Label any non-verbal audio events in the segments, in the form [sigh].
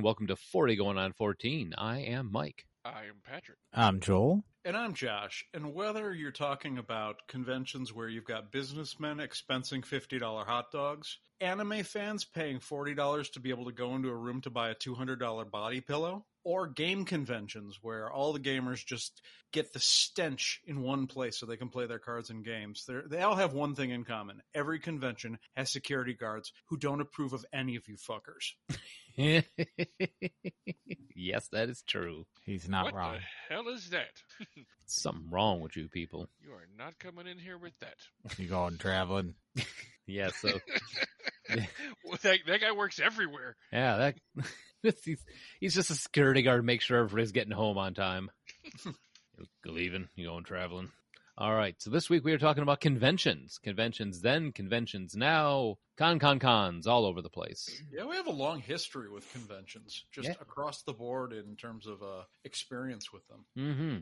and welcome to 40 Going on 14. I am Mike. I am Patrick. I'm Joel. And I'm Josh. And whether you're talking about conventions where you've got businessmen expensing $50 hot dogs, anime fans paying $40 to be able to go into a room to buy a $200 body pillow, or game conventions where all the gamers just get the stench in one place so they can play their cards and games. They're, they all have one thing in common. Every convention has security guards who don't approve of any of you fuckers. [laughs] yes, that is true. He's not what wrong. the hell is that? [laughs] Something wrong with you people. you are not coming in here with that. You going traveling? [laughs] Yeah, so, well, that, that guy works everywhere. yeah, that [laughs] he's, he's just a security guard, to make sure everybody's getting home on time. You're [laughs] leaving, you going traveling. All right, so this week we are talking about conventions. Conventions then, conventions now, con con cons all over the place. Yeah, we have a long history with conventions, just Yeah. across the board in terms of uh, experience with them. Mm-hmm.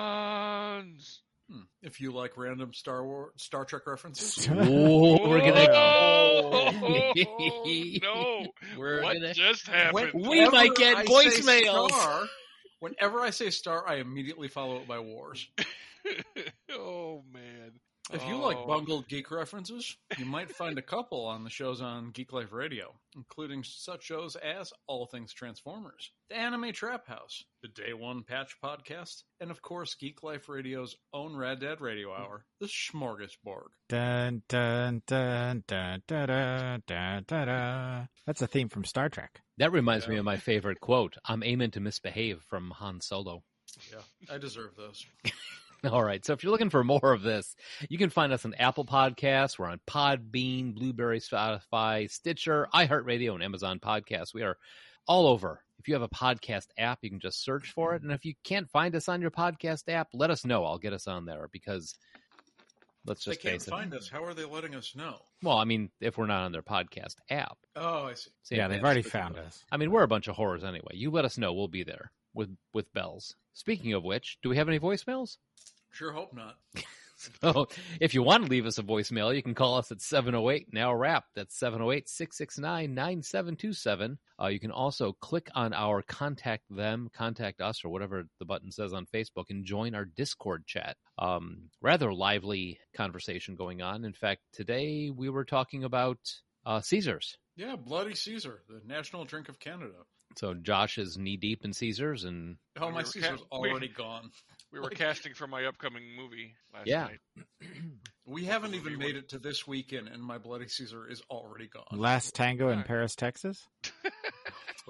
Cons. Hmm. If you like random Star Wars, Star Trek references, Oh, [laughs] we're gonna Oh, [laughs] no. We're what gonna- just happened? We might get Whenever I say voicemails. Star, whenever I say star, I immediately follow it by wars. [laughs] oh man. If you Oh. like bungled geek references, you might find a couple on the shows on Geek Life Radio, including such shows as All Things Transformers, the Anime Trap House, the Day One Patch Podcast, and of course Geek Life Radio's own Rad Dad Radio Hour, the Smorgasbord. Dun dun dun dun dun dun dun dun. dun. That's a theme from Star Trek. That reminds me of my favorite quote. I'm aiming to misbehave from Han Solo. Yeah, I deserve those. [laughs] [laughs] All right. So if you're looking for more of this, you can find us on Apple Podcasts. We're on Podbean, Blubrry, Spotify, Stitcher, iHeartRadio, and Amazon Podcasts. We are all over. If you have a podcast app, you can just search for it. And if you can't find us on your podcast app, let us know. I'll get us on there because let's just They can't face it. find us. How are they letting us know? Well, I mean, if we're not on their podcast app. Oh, I see. Same yeah, they've already found us. I mean, we're a bunch of horrors anyway. You let us know. We'll be there with with bells. Speaking of which, do we have any voicemails? Sure hope not. [laughs] So if you want to leave us a voicemail, you can call us at 708 now wrap. That's 708 669 9727. Uh, You can also click on our contact them, contact us, or whatever the button says on Facebook and join our Discord chat. Um, rather lively conversation going on. In fact, today we were talking about uh, Caesars. Yeah, Bloody Caesar, the national drink of Canada. So Josh is knee deep in Caesars, and Oh, We my were Caesar's ca- we- already gone. We were casting for my upcoming movie last Yeah. night. [clears throat] We haven't even made it to this weekend, and my Bloody Caesar is already gone. Last Tango in Alright. Paris, Texas. [laughs]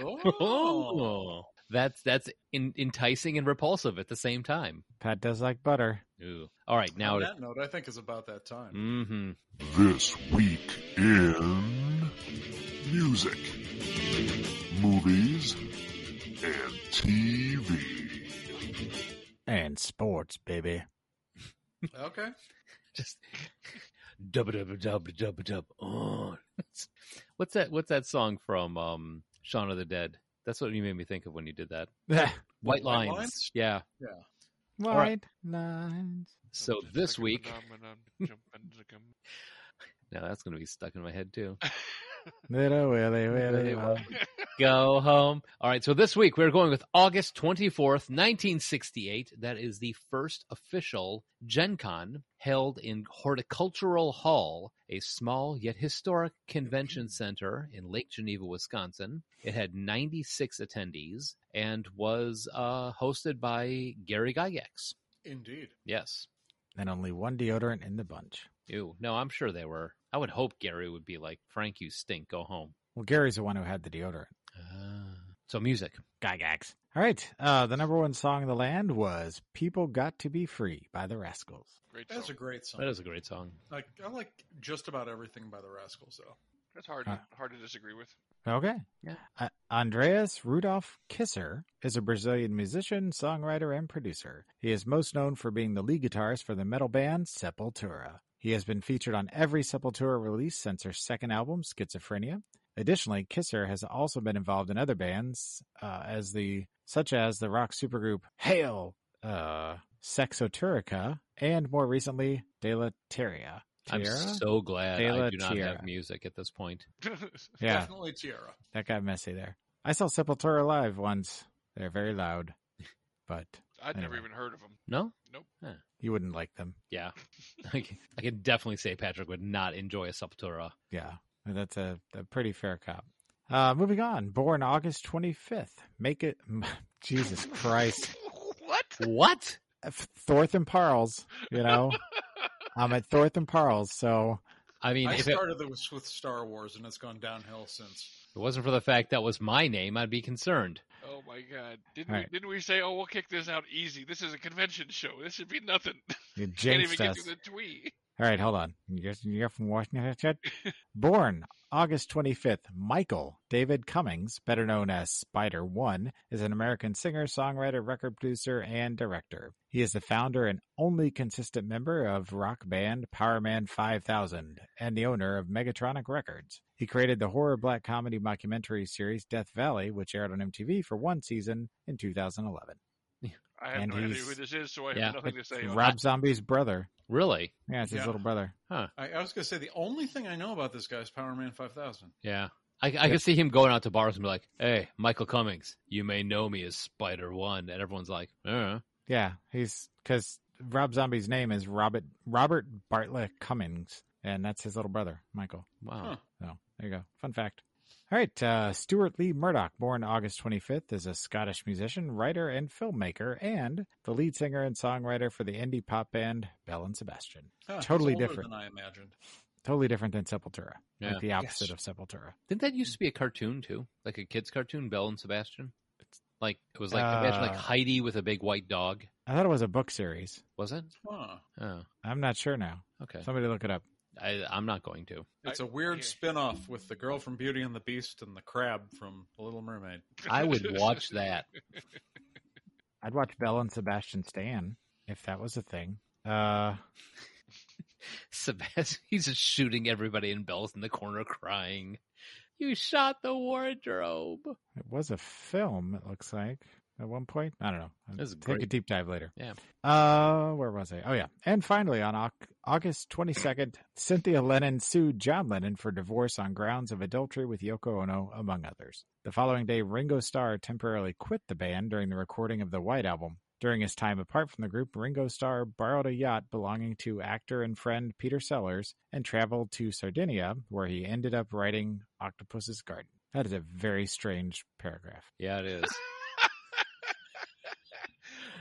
Oh, oh, that's that's in, enticing and repulsive at the same time. Pat does like butter. Ooh. All right, now on it, that note, I think is about that time. Mm-hmm. This week in music, movies, and TV. And sports, baby. Okay. [laughs] Just dub dub dub dub dub. Oh, what's that? What's that song from um, Shaun of the Dead? That's what you made me think of when you did that. White White lines. Lines? Yeah. White right. lines. So this week, phenomenon, jumping to come. now that's going to be stuck in my head too. Little Willie Willie. Won't. Go home. All right. So this week we're going with August 24th, 1968. That is the first official Gen Con held in Horticultural Hall, a small yet historic convention center in Lake Geneva, Wisconsin. It had 96 attendees and was uh, hosted by Gary Gygax. Indeed. Yes. And only one deodorant in the bunch. Ew. No, I'm sure they were. I would hope Gary would be like, Frank, you stink. Go home. Well, Gary's the one who had the deodorant. Ah. So music. Gygax. All right. Uh, the number one song in the land was "People Got to Be Free" by the Rascals. Great That's a song. great song. That is a great song. Like I like just about everything by the Rascals, though. That's hard. Uh, To, hard to disagree with. Okay. Yeah. Uh, Andreas Rudolf Kisser is a Brazilian musician, songwriter, and producer. He is most known for being the lead guitarist for the metal band Sepultura. He has been featured on every Sepultura release since their second album, Schizophrenia. Additionally, Kisser has also been involved in other bands, uh, as the such as the rock supergroup Hail, uh, Sexoturica, and more recently De La Terra. I'm so glad I Taylor do not Tierra. have music at this point. [laughs] Yeah. Definitely Tiara. That got messy there. I saw Sepultura live once. They're very loud, [laughs] but I'd never even heard of them. No? You wouldn't like them. Yeah. [laughs] I can definitely say Patrick would not enjoy a Sepultura. Yeah, that's a, a pretty fair cop. Uh, moving on. Born August 25th. Make it. [laughs] Jesus Christ. [laughs] what? What? Thornton Parles, you know? I'm at Thornton Parles, so I mean, I if it, started this with Star Wars, and it's gone downhill since. it wasn't for the fact that was my name, I'd be concerned. Oh my god! Didn't All we, didn't we say, oh, we'll kick this out easy? This is a convention show. This should be nothing. [laughs] you Can't even get us. to the twee. All right, hold on. You're, you're from Washington. Born August 25th, Michael David Cummings, better known as Spider One, is an American singer, songwriter, record producer, and director. He is the founder and only consistent member of rock band Powerman 5000 and the owner of Megatronic Records. He created the horror black comedy mockumentary series Death Valley, which aired on MTV for one season in 2011. I have And no idea who this is, so I have nothing to say. on Rob Zombie's brother. Really? Yeah, it's his Yeah. little brother. I, I was going to say the only thing I know about this guy is Powerman 5000. Yeah. I, I can see him going out to bars and be like, hey, Michael Cummings, you may know me as Spider One. And everyone's like, uh. Yeah, he's because Rob Zombie's name is Robert Robert Bartlett Cummings, and that's his little brother, Michael. Wow. Huh. So there you go. Fun fact. All right, uh, Stuart Lee Murdoch, born August 25th, is a Scottish musician, writer, and filmmaker, and the lead singer and songwriter for the indie pop band Belle and Sebastian. Huh, he's Totally older different. than I imagined. Totally different than Sepultura. Yeah. Like the opposite Yes. of Sepultura. Didn't that used to be a cartoon too? Like a kid's cartoon, Belle and Sebastian? It's like it was like imagine like Uh, Heidi with a big white dog. I thought it was a book series. Was it? Huh. Oh, I'm not sure now. okay. Somebody look it up. I, I'm not going to. It's a weird yeah. spin off with the girl from Beauty and the Beast and the crab from The Little Mermaid. I would watch that. [laughs] I'd watch Belle and Sebastian Stan if that was a thing. Uh, [laughs] Sebastian, he's just shooting everybody in Belle's in the corner crying. You shot the wardrobe. It was a film, it looks like, at one point. I don't know. I'll This is take a deep dive later. Yeah. Uh, where was I? Oh, yeah. And finally, on August 22nd, Cynthia Lennon sued John Lennon for divorce on grounds of adultery with Yoko Ono, among others. The following day, Ringo Starr temporarily quit the band during the recording of the White Album. During his time apart from the group, Ringo Starr borrowed a yacht belonging to actor and friend Peter Sellers and traveled to Sardinia, where he ended up writing Octopus's Garden. That is a very strange paragraph. Yeah, it is. [laughs]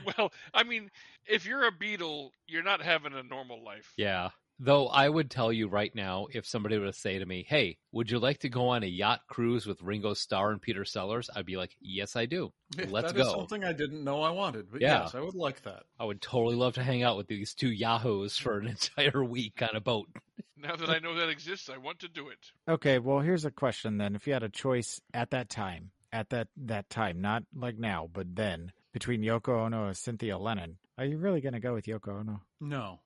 [laughs] well, I mean, if you're a beetle, you're not having a normal life. Yeah. Though I would tell you right now, if somebody were to say to me, "Hey, would you like to go on a yacht cruise with Ringo Starr and Peter Sellers?" I'd be like, "Yes, I do. Let's That is go." something I didn't know I wanted, but Yeah. yes, I would like that. I would totally love to hang out with these two yahoos for an [laughs] entire week on a boat. Now that I know that exists, I want to do it. Okay, well, here's a question then. If you had a choice at that time, at that that time, not like now, but then, between Yoko Ono and Cynthia Lennon, are you really going to go with Yoko Ono? No.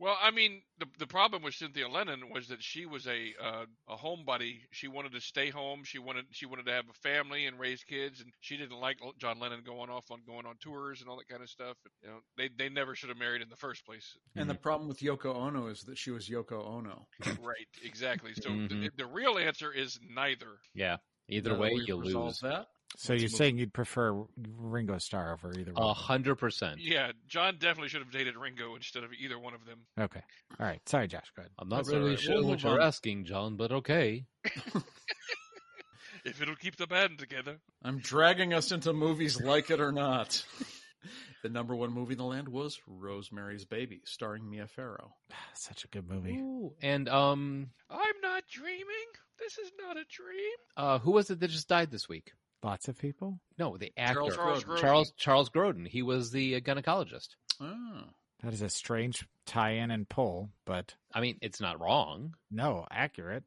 Well, I mean, the the problem with Cynthia Lennon was that she was a uh, a homebody. She wanted to stay home. She wanted she wanted to have a family and raise kids, and she didn't like John Lennon going off on going on tours and all that kind of stuff. You know, they they never should have married in the first place. And the problem with Yoko Ono is that she was Yoko Ono. right? Exactly. So [laughs] Mhm. the, the real answer is neither. Yeah. Either Now way, you lose. That. So Let's you're move- saying you'd prefer Ringo Starr over either one? A hundred percent. Yeah, John definitely should have dated Ringo instead of either one of them. Okay. All right. Sorry, Josh. Go ahead. I'm not That's really right. sure We'll what you're on. asking, John, but okay. [laughs] If it'll keep the band together. I'm dragging us into movies like it or not. [laughs] the number one movie in the land was Rosemary's Baby, starring Mia Farrow. [sighs] Such a good movie. Ooh, and um, I'm not dreaming. This is not a dream. uh, who was it that just died this week? Lots of people. No, the actor Charles Charles Grodin. Grodin. Charles Charles Grodin. He was the uh, gynecologist. Oh. That is a strange tie-in and pull, but I mean, it's not wrong. no, accurate.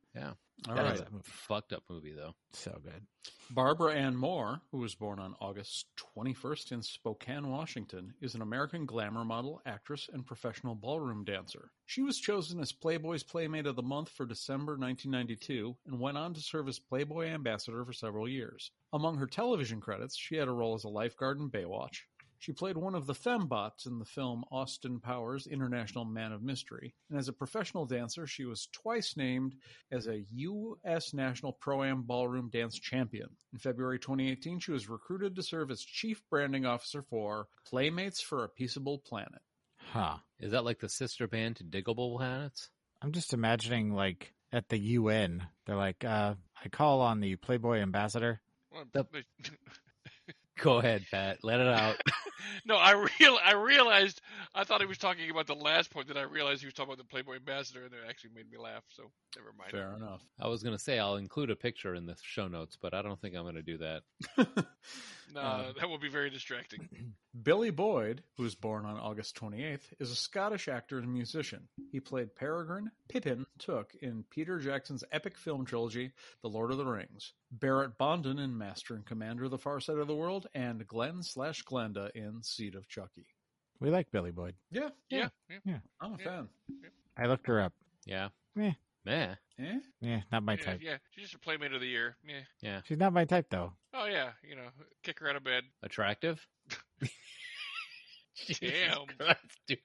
All That right. is a fucked up movie, though. So good. Barbara Ann Moore, who was born on August 21st in Spokane, Washington, is an American glamour model, actress, and professional ballroom dancer. She was chosen as Playboy's Playmate of the Month for December 1992 and went on to serve as Playboy ambassador for several years. Among her television credits, she had a role as a lifeguard in Baywatch. She played one of the fembots in the film Austin Powers International Man of Mystery, and as a professional dancer, she was twice named as a U.S. National Pro Am Ballroom Dance Champion. In February 2018, she was recruited to serve as Chief Branding Officer for Playmates for a Peaceable Planet. Huh. Is that like the sister band to Digable Planets? I'm just imagining like at the UN, they're like, uh, I call on the Playboy ambassador. The- they- Go ahead, Pat. Let it out. [laughs] no, I real I realized I thought he was talking about the last point. Then I realized he was talking about the Playboy ambassador, and it actually made me laugh. So never mind. Fair enough. I was going to say I'll include a picture in the show notes, but I don't think I'm going to do that. [laughs] No, Uh, that will be very distracting. [clears throat] Billy Boyd, who was born on August 28th, is a Scottish actor and musician. He played Peregrine Pippin Took in Peter Jackson's epic film trilogy, The Lord of the Rings, Barrett Bonden in Master and Commander of the Far Side of the World, and Glenn slash Glenda in Seed of Chucky. We like Billy Boyd. Yeah, Yeah, yeah. I'm a Yeah. fan. I looked her up. Yeah. Meh. Meh. Eh? Yeah, not my yeah, type. yeah. She's just a playmate of the year. Yeah. Yeah. She's not my type though. Oh yeah, you know, kick her out of bed. Attractive? [laughs] Damn. [laughs] Christ, dude.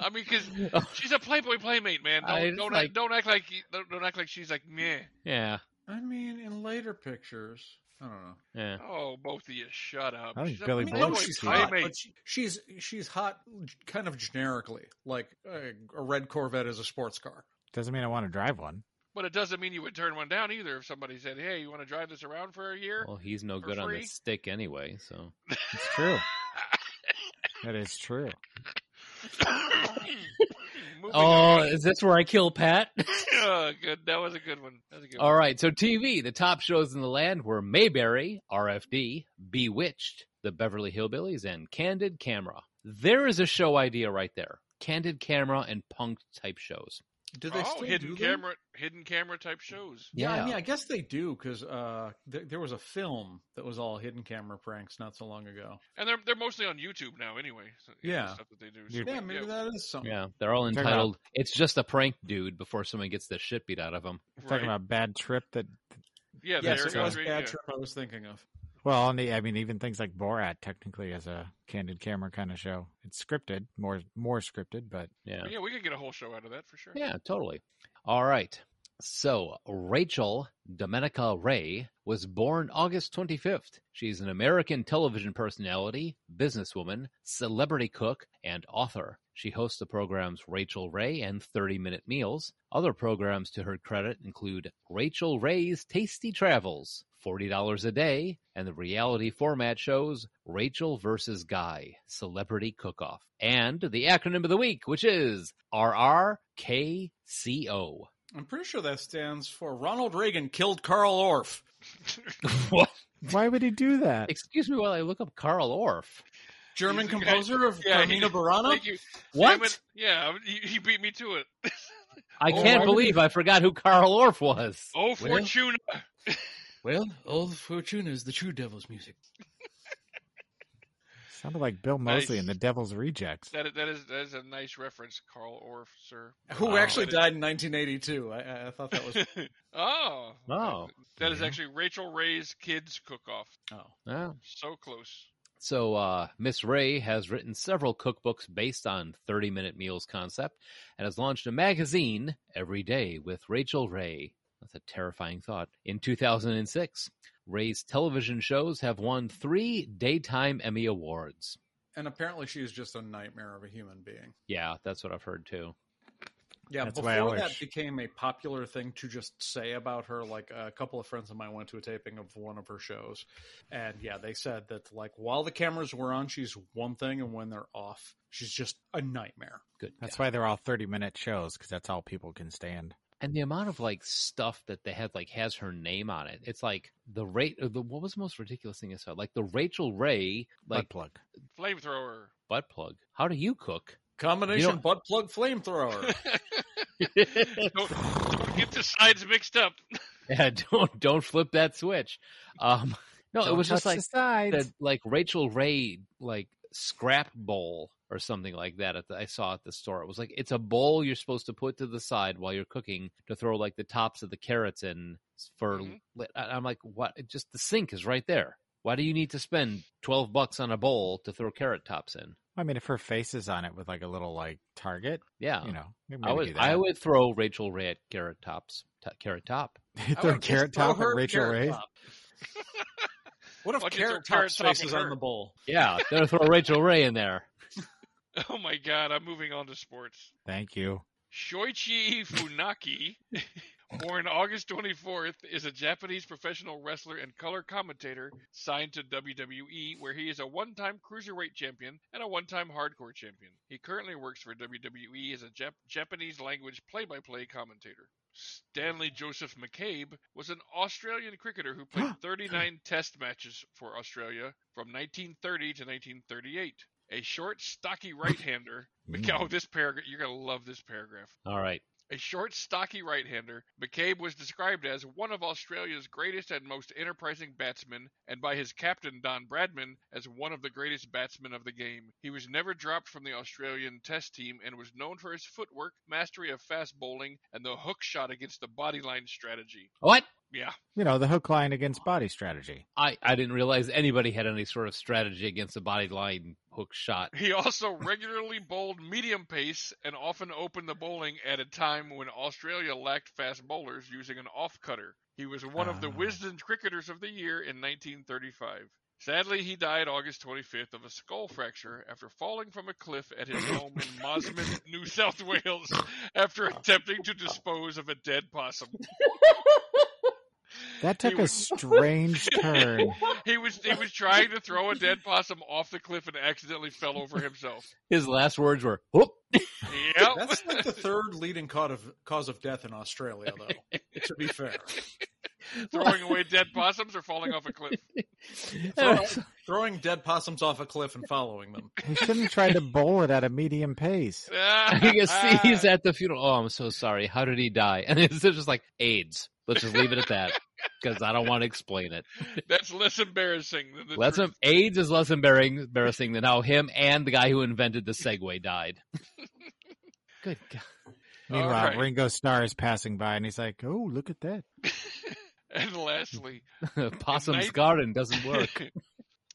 I mean, because [laughs] she's a Playboy playmate, man. Don't I- don't, like- act, don't act like don't, don't act like she's like meh. Yeah. I mean, in later pictures, I don't know. Yeah. Oh, both of you, shut up. I think she's Billy I mean, Boyd no, she's hot, but she, she's she's hot, kind of generically, like uh, a red Corvette is a sports car. Doesn't mean I want to drive one. But it doesn't mean you would turn one down either. If somebody said, "Hey, you want to drive this around for a year?" Well, he's no For good on the stick anyway, so. It's true. [laughs] that is true. [laughs] Oh, on. is this where I kill Pat? [laughs] oh, good. That was a good one. That was a good All one. right, so TV, the top shows in the land were Mayberry, RFD, Bewitched, The Beverly Hillbillies, and Candid Camera. There is a show idea right there. Candid Camera and punk type shows. Do they oh, still hidden do them? camera, hidden camera type shows. Yeah, I mean, I guess they do because uh, there, there was a film that was all hidden camera pranks not so long ago. And they're they're mostly on YouTube now, anyway. So, you know, Yeah. stuff that they do. You're- Yeah, maybe that is something. Yeah, they're all Talking about- entitled "It's Just a Prank, Dude" before someone gets the shit beat out of them. Talking right. about bad trip that yeah, Yes, there it goes was bad yeah. trip I was thinking of. Well, on the, I mean, even things like Borat technically as a candid camera kind of show. It's scripted, more more scripted, but Yeah, Yeah, we could get a whole show out of that for sure. yeah, totally. All right. So, Rachael Domenica Ray was born August 25th. She's an American television personality, businesswoman, celebrity cook, and author. She hosts the programs Rachael Ray and 30 Minute Meals. Other programs to her credit include Rachael Ray's Tasty Travels, $40 a day, and the reality format shows Rachael versus Guy, Celebrity Cook Off, and the acronym of the week, which is RRKCO. I'm pretty sure that stands for Ronald Reagan killed Carl Orff. [laughs] [laughs] what? why would he do that? Excuse me while I look up Carl Orff. German He's the guy- composer of Yeah, Carmina he- Burana. You. What? Damn it. Yeah, he, he beat me to it. I Oh, can't why would believe I forgot who Carl Orff was. Oh, Fortuna. [laughs] Well, all the fortune is the true devil's music. [laughs] Sounded like Bill Moseley Nice. in The Devil's Rejects. That is, that is that is a nice reference, Carl Orff, sir. Who Wow. actually died in 1982. I- I, I thought that was. [laughs] oh, Oh. that is Yeah. actually Rachael Ray's kids cook-off. Oh. Oh. So close. So, uh, Miss Ray has written several cookbooks based on 30 minute meals concept and has launched a magazine every day with Rachael Ray. That's a terrifying thought. In 2006, Ray's television shows have won three Daytime Emmy Awards. And apparently, she is just a nightmare of a human being. Yeah, that's what I've heard too. Yeah, That's before that became a popular thing to just say about her, like a couple of friends of mine went to a taping of one of her shows, and yeah, they said that like while the cameras were on, she's one thing, and when they're off, she's just a nightmare. Good. That's God. why they're all 30 minute shows because that's all people can stand. And the amount of like stuff that they had like has her name on it. It's like the rate. The what was the most ridiculous thing I saw? Like the Rachael Ray Butt like plug. Flamethrower. butt plug. How do you cook? Combination You butt plug flamethrower. [laughs] [laughs] don't, don't get the sides mixed up. [laughs] yeah, don't don't flip that switch. Um, no, it Don't was just like the the like Rachael Ray like scrap bowl or something like that. At the, I saw at the store. It was like it's a bowl you're supposed to put to the side while you're cooking to throw like the tops of the carrots in for. Mhm. I- I'm like, what? Just the sink is right there. Why do you need to spend twelve bucks on a bowl to throw carrot tops in? I mean, if her face is on it with like a little like target, Yeah, you know, maybe I would that. I would throw Rachael Ray at carrot tops. T- carrot top. [laughs] Throw carrot top her at Rachel Carrot Ray. [laughs] What if Why'd Carrot Carrot Top's Top face is on the bowl? Yeah, they'll throw Rachael Ray in there. [laughs] Oh my god, I'm moving on to sports. Thank you. Shoichi Funaki, [laughs] born August 24th, is a Japanese professional wrestler and color commentator signed to WWE, where he is a one time cruiserweight champion and a one time hardcore champion. He currently works for WWE as a Jap- Japanese language play by play commentator. Stanley Joseph McCabe was an Australian cricketer who played [gasps] 39 test matches for Australia from 1930 to 1938. A short, stocky right-hander. [laughs] Oh, this paragraph, you're going to love this paragraph. All right. A short, stocky right hander, McCabe was described as one of Australia's greatest and most enterprising batsmen, and by his captain, Don Bradman, as one of the greatest batsmen of the game. He was never dropped from the Australian Test team and was known for his footwork, mastery of fast bowling, and the hook shot against the bodyline strategy. What? Yeah. You know, the hook line against body strategy. I, I didn't realize anybody had any sort of strategy against a body line hook shot. He also regularly bowled medium pace and often opened the bowling at a time when Australia lacked fast bowlers using an off cutter. He was one of the Ah. Wisden Cricketers of the Year in 1935. Sadly, he died August 25th of a skull fracture after falling from a cliff at his [laughs] home in Mosman, New South Wales, after attempting to dispose of a dead possum. [laughs] That took He a [laughs] strange turn. [laughs] He was he was trying to throw a dead possum off the cliff and accidentally fell over himself. His last words were, whoop. Yep. [laughs] That's like the third leading cause of cause of death in Australia, though. to be fair, Throwing away dead possums or falling off a cliff. Throw- throwing dead possums off a cliff and following them. He shouldn't have tried to bowl it at a medium pace. you can see he's at the funeral. Oh, I'm so sorry. How did he die? And it's just like AIDS. Let's just leave it at that because I don't want to explain it. [laughs] That's less embarrassing than the Let's truth. AIDS is less embarrassing, embarrassing than how him and the guy who invented the Segway died. [laughs] Good God. [laughs] Meanwhile, right. Ringo Starr is passing by and he's like, "Oh, look at that!" And lastly, Possum's night- garden doesn't work.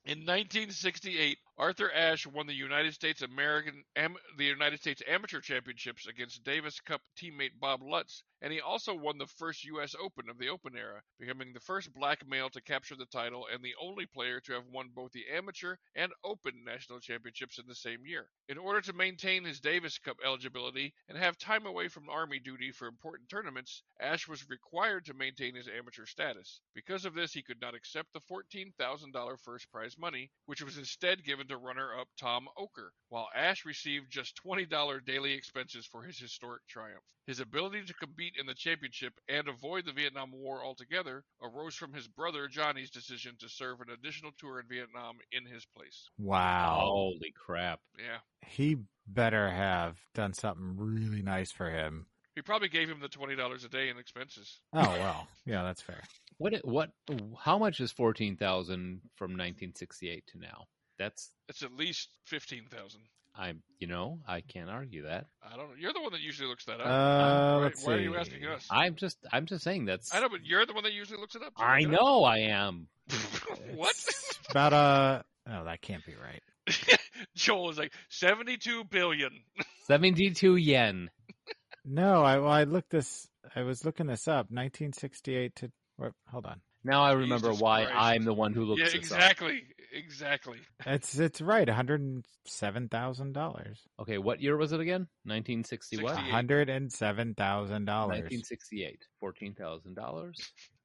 In 1968, Arthur Ashe won the United States American Am- the United States Amateur Championships against Davis Cup teammate Bob Lutz, and he also won the first U.S. Open of the Open era, becoming the first black male to capture the title and the only player to have won both the Amateur and Open national championships in the same year. In order to maintain his Davis Cup eligibility and have time away from Army duty for important tournaments, Ashe was required to maintain his amateur status. Because of this, he could not accept the $14,000 first prize money, which was instead given to runner up Tom Okker, while Ashe received just $20 daily expenses for his historic triumph. His ability to compete in the championship and avoid the Vietnam War altogether arose from his brother Johnny's decision to serve an additional tour in Vietnam in his place. Wow, Holy crap. Yeah. he better have done something really nice for him. He probably gave him the $20 a day in expenses. Oh well, yeah, that's fair. What, what, how much is 14,000 from 1968 to now? That's, It's at least 15000 I'm, you know, I can't argue that. I don't know. You're the one that usually looks that up. Uh, why, let's why are you asking us? I'm just, I'm just saying that's, I know, but you're the one that usually looks it up. so I look it up. know I am. [laughs] what? About uh oh, that can't be right. [laughs] Joel is like 72 billion. [laughs] 72 yen. No, I well, I looked this. I was looking this up. 1968 to. Wait, hold on. Now I remember Jesus why Christ. I'm the one who looks yeah, this up. exactly. Exactly. [laughs] It's it's right. 107 thousand dollars. Okay, what year was it again? Nineteen sixty what? One hundred and seven thousand dollars. 1968. $14,000.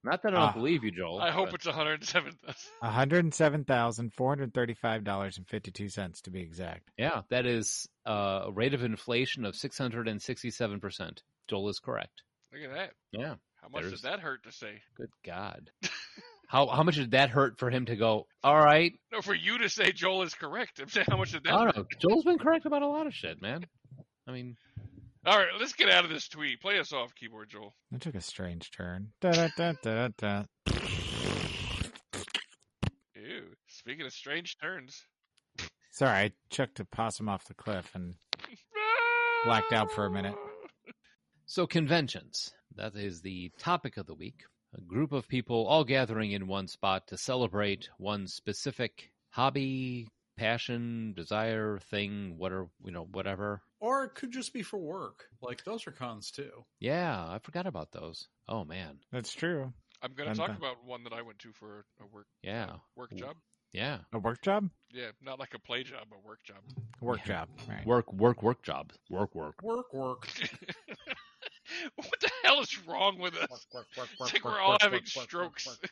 Not that I don't Ah. believe you, Joel. I hope it's 107,000. One hundred seven thousand four hundred thirty-five dollars and fifty-two cents to be exact. Yeah, that is uh, a rate of inflation of 667%. Joel is correct. Look at that. Yeah, How much There's- does that hurt to say? good God. [laughs] How how much did that hurt for him to go? All right, No, for you to say Joel is correct. [laughs] I'm saying how much did that? I don't hurt? know. Joel's been correct about a lot of shit, man. I mean, All right, let's get out of this tweet. Play us off, keyboard Joel. It took a strange turn. Da, da, da, da, da. Ew. Speaking of strange turns. Sorry, I chucked a possum off the cliff and [laughs] Blacked out for a minute. so conventions. That is the topic of the week. A group of people all gathering in one spot to celebrate one specific hobby, passion, desire, thing, whatever you know, whatever. Or it could just be for work. Like those are cons too. Yeah, I forgot about those. Oh man, that's true. I'm going to talk the- about one that I went to for a work uh, yeah, work job. yeah. A work job? Yeah, not like a play job, a work job. Work Yeah. job. Right. Work, work, work job. Work, work. Work, work. [laughs] what hell is wrong with us? It's like we're all having strokes. [laughs]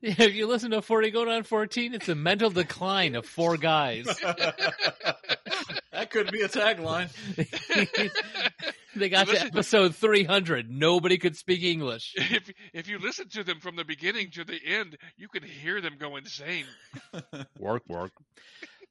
Yeah, if you listen to 40 going on 14, it's a mental decline of four guys. [laughs] that could be a tagline. [laughs] they got to episode 300. Nobody could speak English. if if you listen to them from the beginning to the end, you can hear them go insane. Work, work.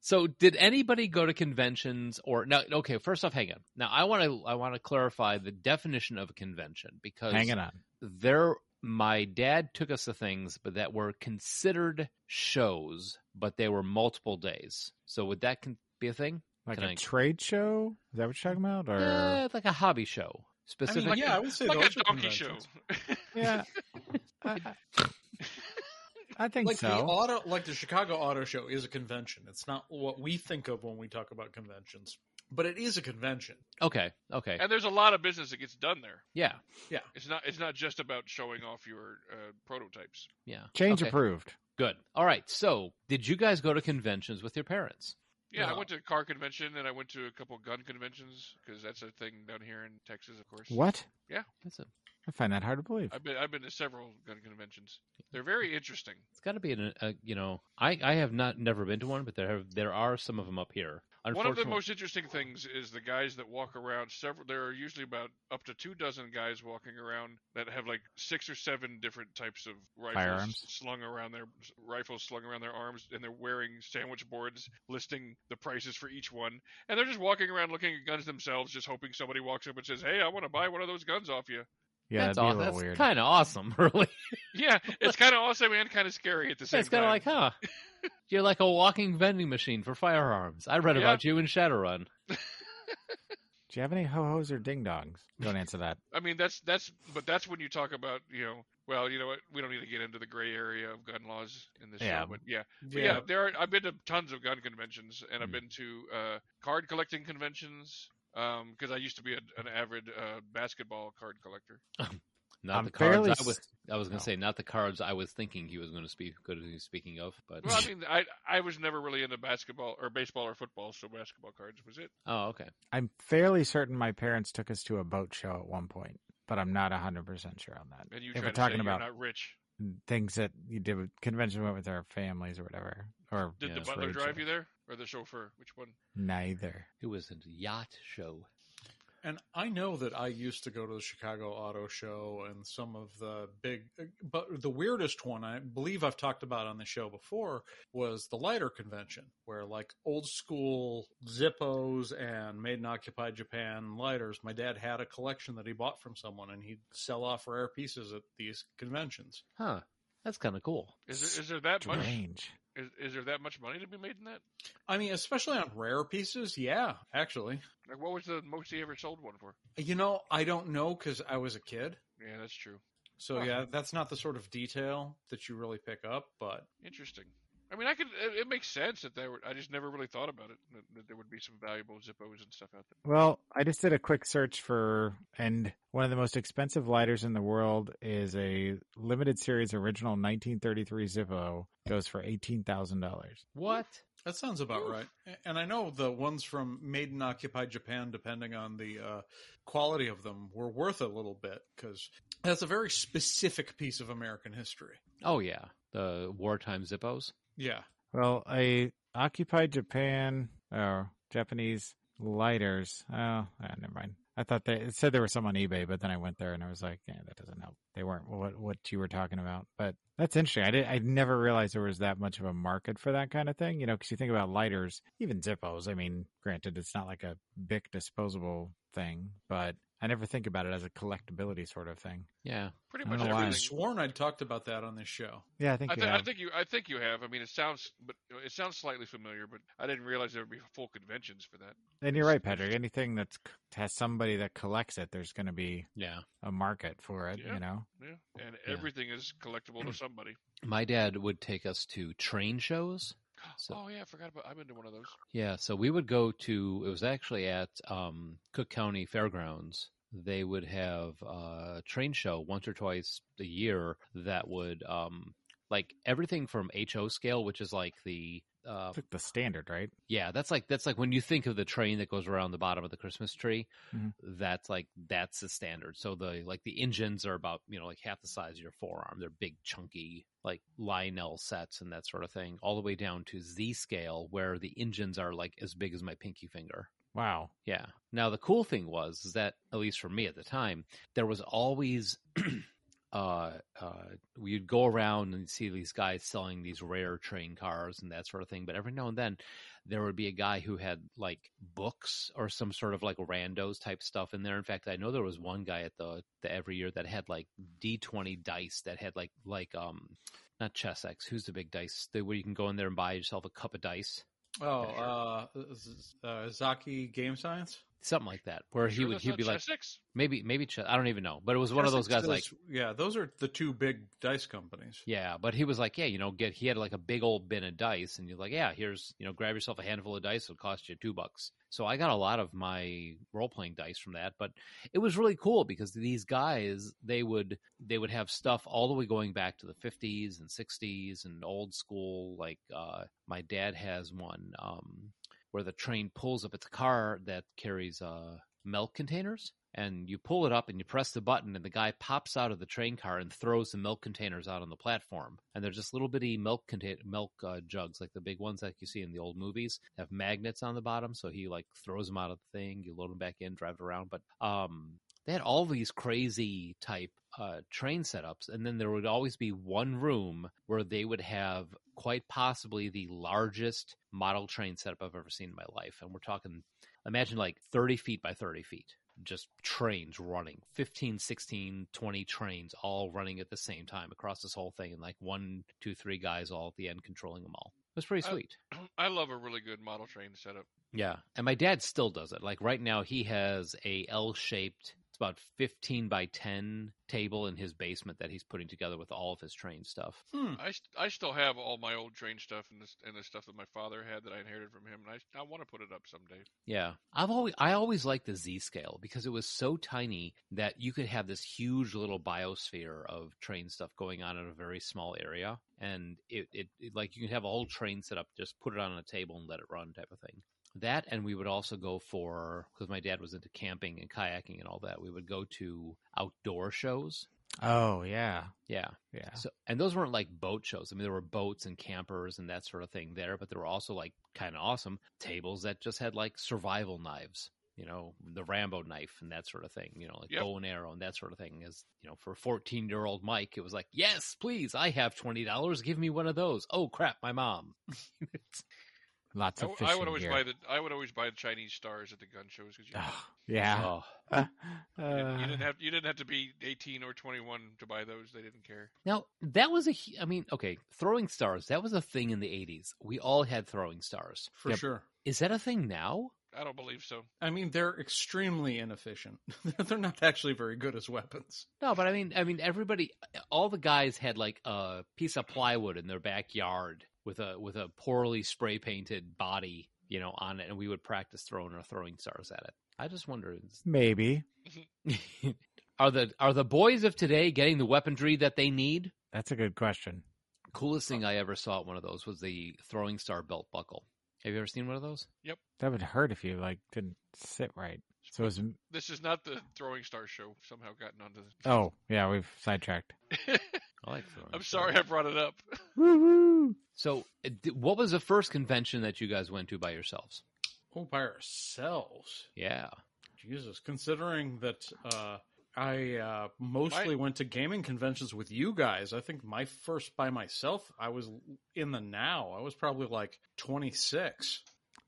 So, did anybody go to conventions or no? Okay, first off, hang on. Now, I want to I want to clarify the definition of a convention because Hanging on. there my dad took us to things but that were considered shows but they were multiple days so would that con- be a thing Like Can a I- trade show? Is that what you're talking about? Or Eh, like a hobby show I specific mean, yeah, I would say like those a are donkey show. conventions. yeah, [laughs] I, I- I think Like so. the auto, like the Chicago Auto Show is a convention. It's not what we think of when we talk about conventions, but it is a convention. okay okay and there's a lot of business that gets done there. yeah yeah. It's not it's not just about showing off your uh, prototypes. yeah Change okay, approved. good all right so did you guys go to conventions with your parents Yeah, I went to a car convention and I went to a couple gun conventions because that's a thing down here in Texas, of course. What? Yeah, that's a, I find that hard to believe. I've been I've been to several gun conventions. They're very interesting. it's got to be an, a you know I I have not never been to one but there have there are some of them up here One of the most interesting things is the guys that walk around. Several there are usually about up to two dozen guys walking around that have like six or seven different types of rifles Firearms. slung around their rifles slung around their arms, and they're wearing sandwich boards listing the prices for each one. And they're just walking around looking at guns themselves, just hoping somebody walks up and says, "Hey, I want to buy one of those guns off you." Yeah, that's that'd aw- that's weird. kind of awesome [laughs] really Yeah, it's kind of awesome and kind of scary at the same time. it's kind time. of like huh [laughs] you're like a walking vending machine for firearms I read Yeah. about you in Shadowrun [laughs] Do you have any ho hos or ding dongs? Don't answer that. I mean, that's that's, but that's when you talk about, you know, well, you know what, we don't need to get into the gray area of gun laws in this Yeah. show, but yeah, But yeah, there are. I've been to tons of gun conventions, and I've Hmm. been to uh, card collecting conventions because I used to be a, an avid uh, basketball card collector. [laughs] Not I'm the cards fairly I s- was. I was going no. to say not the cards I was thinking he was going to speak. Good, to be speaking of, but Well, I mean, I I was never really into basketball or baseball or football, so basketball cards was it. oh, okay. I'm fairly certain my parents took us to a boat show at one point, but I'm not 100% sure on that. And you if we're talking about not rich. things that you did with convention went with our families or whatever, or Did Yeah, the butler drive shows. you there, or the chauffeur? Which one? neither. It was a yacht show. And I know that I used to go to the Chicago Auto Show and some of the big, but the weirdest one I believe I've talked about on the show before was the lighter convention, where like old school Zippos and made in occupied Japan lighters. My dad had a collection that he bought from someone, and he'd sell off rare pieces at these conventions. Huh. That's kind of cool. Is there, is there that much? Is, is there that much money to be made in that? I mean, especially on rare pieces, yeah, actually. Like, what was the most he ever sold one for? You know, I don't know because I was a kid. Yeah, that's true. So Huh. yeah, that's not the sort of detail that you really pick up, but Interesting. I mean, I could. It, it makes sense that there. Were, I just never really thought about it. That, that there would be some valuable Zippos and stuff out there. Well, I just did a quick search for, and one of the most expensive lighters in the world is a limited series original 1933 Zippo. Goes for eighteen thousand dollars. What? That sounds about right. And I know the ones from Made in Occupied Japan, depending on the uh, quality of them, were worth a little bit because that's a very specific piece of American history. Oh yeah, the wartime Zippos. Yeah. Well, a occupied Japan or Japanese lighters. Oh, ah, never mind. I thought they it said there was some on eBay, but then I went there and I was like, yeah, that doesn't help. They weren't what what you were talking about. But that's interesting. I did I never realized there was that much of a market for that kind of thing. You know, because you think about lighters, even Zippos. I mean, granted, it's not like a big disposable thing, but I never think about it as a collectability sort of thing. Yeah. Pretty much I why. could have everything. sworn I'd talked about that on this show. Yeah, I think I, you th- I think you. I think you have. I mean, it sounds, but it sounds slightly familiar. But I didn't realize there would be full conventions for that. and you're right, Patrick. Anything that has somebody that collects it, there's going to be Yeah. a market for it. Yeah. You know. Yeah, and Yeah. everything is collectible to [clears throat] somebody. My dad would take us to train shows. So- oh yeah, I forgot about. I've been to one of those. Yeah, so we would go to it was actually at um, Cook County Fairgrounds. They would have a train show once or twice a year that would um, like everything from HO scale, which is like the uh, like the standard, right? yeah, that's like that's like when you think of the train that goes around the bottom of the Christmas tree. Mhm. That's like that's the standard. So the like the engines are about you know like half the size of your forearm. They're big, chunky like Lionel sets and that sort of thing, all the way down to Z scale, where the engines are like as big as my pinky finger. Wow. Yeah. Now the cool thing was is that at least for me at the time, there was always [clears throat] uh uh we'd go around and see these guys selling these rare train cars and that sort of thing, but every now and then there would be a guy who had like books or some sort of like randos type stuff in there. In fact, I know there was one guy at the, the every year that had like D20 dice that had like like um not Chessex, who's the big dice the, where you can go in there and buy yourself a cup of dice. Oh, uh, Z- uh, Zocchi Game Science. Something like that, where he Sure would he'd be like, Chessex? Maybe maybe Ch- I don't even know, but it was one of those Essex guys like yeah, those are the two big dice companies. yeah, but he was like yeah, you know, get he had like a big old bin of dice, and you're like yeah, here's you know, grab yourself a handful of dice, it'll cost you two bucks. So I got a lot of my role playing dice from that, but it was really cool because these guys they would they would have stuff all the way going back to the 50s and 60s and old school. Like uh, my dad has one um, where the train pulls up its car that carries uh, milk containers and you pull it up and you press the button and the guy pops out of the train car and throws the milk containers out on the platform. And they're just little bitty milk contain milk uh, jugs like the big ones that you see in the old movies. Have magnets on the bottom so he like throws them out of the thing you load them back in drive it around. But um they had all these crazy type uh, train setups and then there would always be one room where they would have quite possibly the largest model train setup i've ever seen in my life and we're talking imagine like 30 feet by 30 feet just trains running 15 16 20 trains all running at the same time across this whole thing and like one two three guys all at the end controlling them all. It was pretty sweet. [clears throat] I love a really good model train setup. yeah and my dad still does it. Like right now he has a l-shaped about 15 by 10 table in his basement that he's putting together with all of his train stuff Hmm. I, st- I still have all my old train stuff and this and the stuff that my father had that I inherited from him, and I I want to put it up someday. Yeah, I've always I always liked the Z scale because it was so tiny that you could have this huge little biosphere of train stuff going on in a very small area, and it, it, it like you could have a whole train set up, just put it on a table and let it run, type of thing. That and we would also go for because my dad was into camping and kayaking and all that. We would go to outdoor shows. Oh yeah, Yeah, yeah. so, and those weren't like boat shows. I mean, there were boats and campers and that sort of thing there, but there were also like kind of awesome tables that just had like survival knives, you know, the Rambo knife and that sort of thing, you know, like Yep. bow and arrow and that sort of thing. Is you know, for 14 year old Mike, it was like, yes, please, I have $20. Give me one of those. Oh crap, my mom. [laughs] [laughs] Lots of w- fishing I would always gear. buy the I would always buy the Chinese stars at the gun shows because you, Oh, yeah. oh. [laughs] Uh, you, didn't, you didn't have you didn't have to be 18 or 21 to buy those. They didn't care. Now that was a I mean, okay, throwing stars. That was a thing in the 80s. We all had throwing stars. For Yep. sure. Is that a thing now? I don't believe so. I mean, they're extremely inefficient. [laughs] they're not actually very good as weapons. No, but I mean, I mean, everybody, all the guys had like a piece of plywood in their backyard with a with a poorly spray painted body, you know, on it, and we would practice throwing our throwing stars at it. I just wonder, [laughs] Maybe [laughs] are the are the boys of today getting the weaponry that they need? that's a good question. Coolest thing I ever saw at one of those was the throwing star belt buckle. Have you ever seen one of those? Yep. That would hurt if you like didn't sit right. So it's This is not the throwing star show. Somehow gotten onto the. oh yeah, we've sidetracked. [laughs] I like throwing. I'm sorry I brought it up. [laughs] Woo So, what was the first convention that you guys went to by yourselves? Oh, by ourselves. Yeah. Jesus, considering that uh, I uh, mostly went to gaming conventions with you guys, I think my first by myself, I was in the now. I was probably like 26.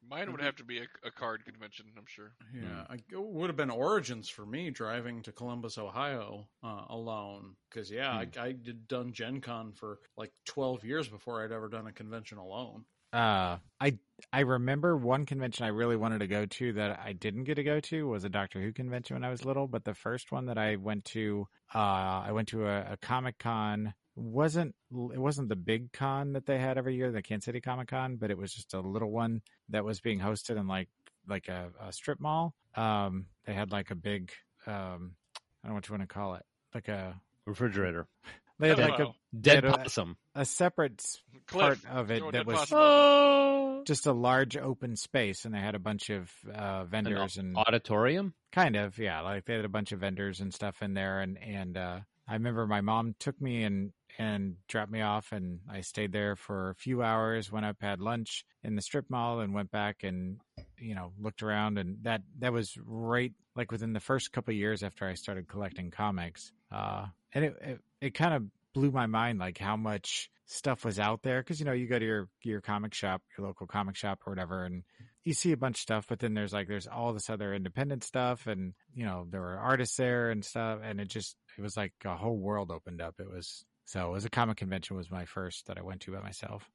Mine would have to be a, a card convention, I'm sure. Yeah, I, it would have been Origins for me driving to Columbus, Ohio uh, alone. Because, yeah, I, I did done Gen Con for like 12 years before I'd ever done a convention alone. Uh, I I remember one convention I really wanted to go to that I didn't get to go to was a Doctor Who convention when I was little. But the first one that I went to, uh, I went to a, a Comic Con. Wasn't It wasn't the big con that they had every year, the Kansas City Comic Con, but it was just a little one that was being hosted in like like a, a strip mall. Um, they had like a big, um, I don't know what you want to call it, like a Refrigerator. [laughs] they had like a Dead They had a- possum. a separate s- part of it throw that was possum. Oh, just a large open space and they had a bunch of uh, vendors and auditorium. kind of yeah like they had a bunch of vendors and stuff in there and and uh, i remember my mom took me and and dropped me off and i stayed there for a few hours went up had lunch in the strip mall and went back and you know looked around and that that was right like within the first couple years after i started collecting comics. Uh and it it, it kind of blew my mind like how much stuff was out there because you know you go to your your comic shop your local comic shop or whatever and you see a bunch of stuff but then there's like there's all this other independent stuff and you know there were artists there and stuff and it just it was like a whole world opened up. It was so it was a comic convention was my first that i went to by myself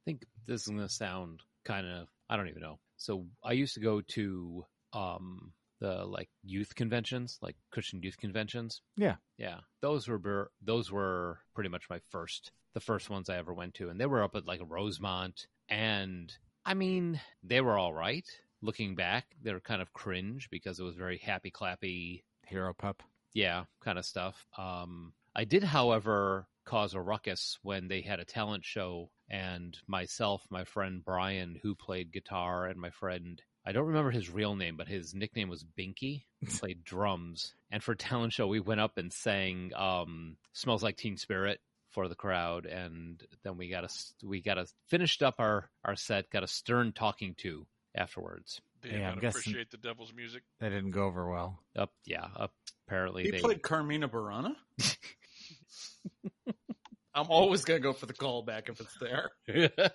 I think this is going to sound kind of I don't even know. So I used to go to um the like youth conventions, like Christian youth conventions. Yeah. Yeah. Those were bur- those were pretty much my first the first ones I ever went to and they were up at like Rosemont and I mean, they were all right. Looking back, they were kind of cringe because it was very happy clappy hero pup yeah, kind of stuff. Um, I did, however, cause a ruckus when they had a talent show, and myself, my friend Brian, who played guitar, and my friend, I don't remember his real name, but his nickname was Binky, [laughs] played drums. And for talent show, we went up and sang um, "Smells Like Teen Spirit." For the crowd, and then we got a we got a finished up our our set, got a stern talking to afterwards. They Yeah, didn't guessing- appreciate the devil's music. that didn't go over well Up, yeah, up. Apparently, He they played Carmina Burana. [laughs] [laughs] I'm always gonna go for the callback if it's there. [laughs]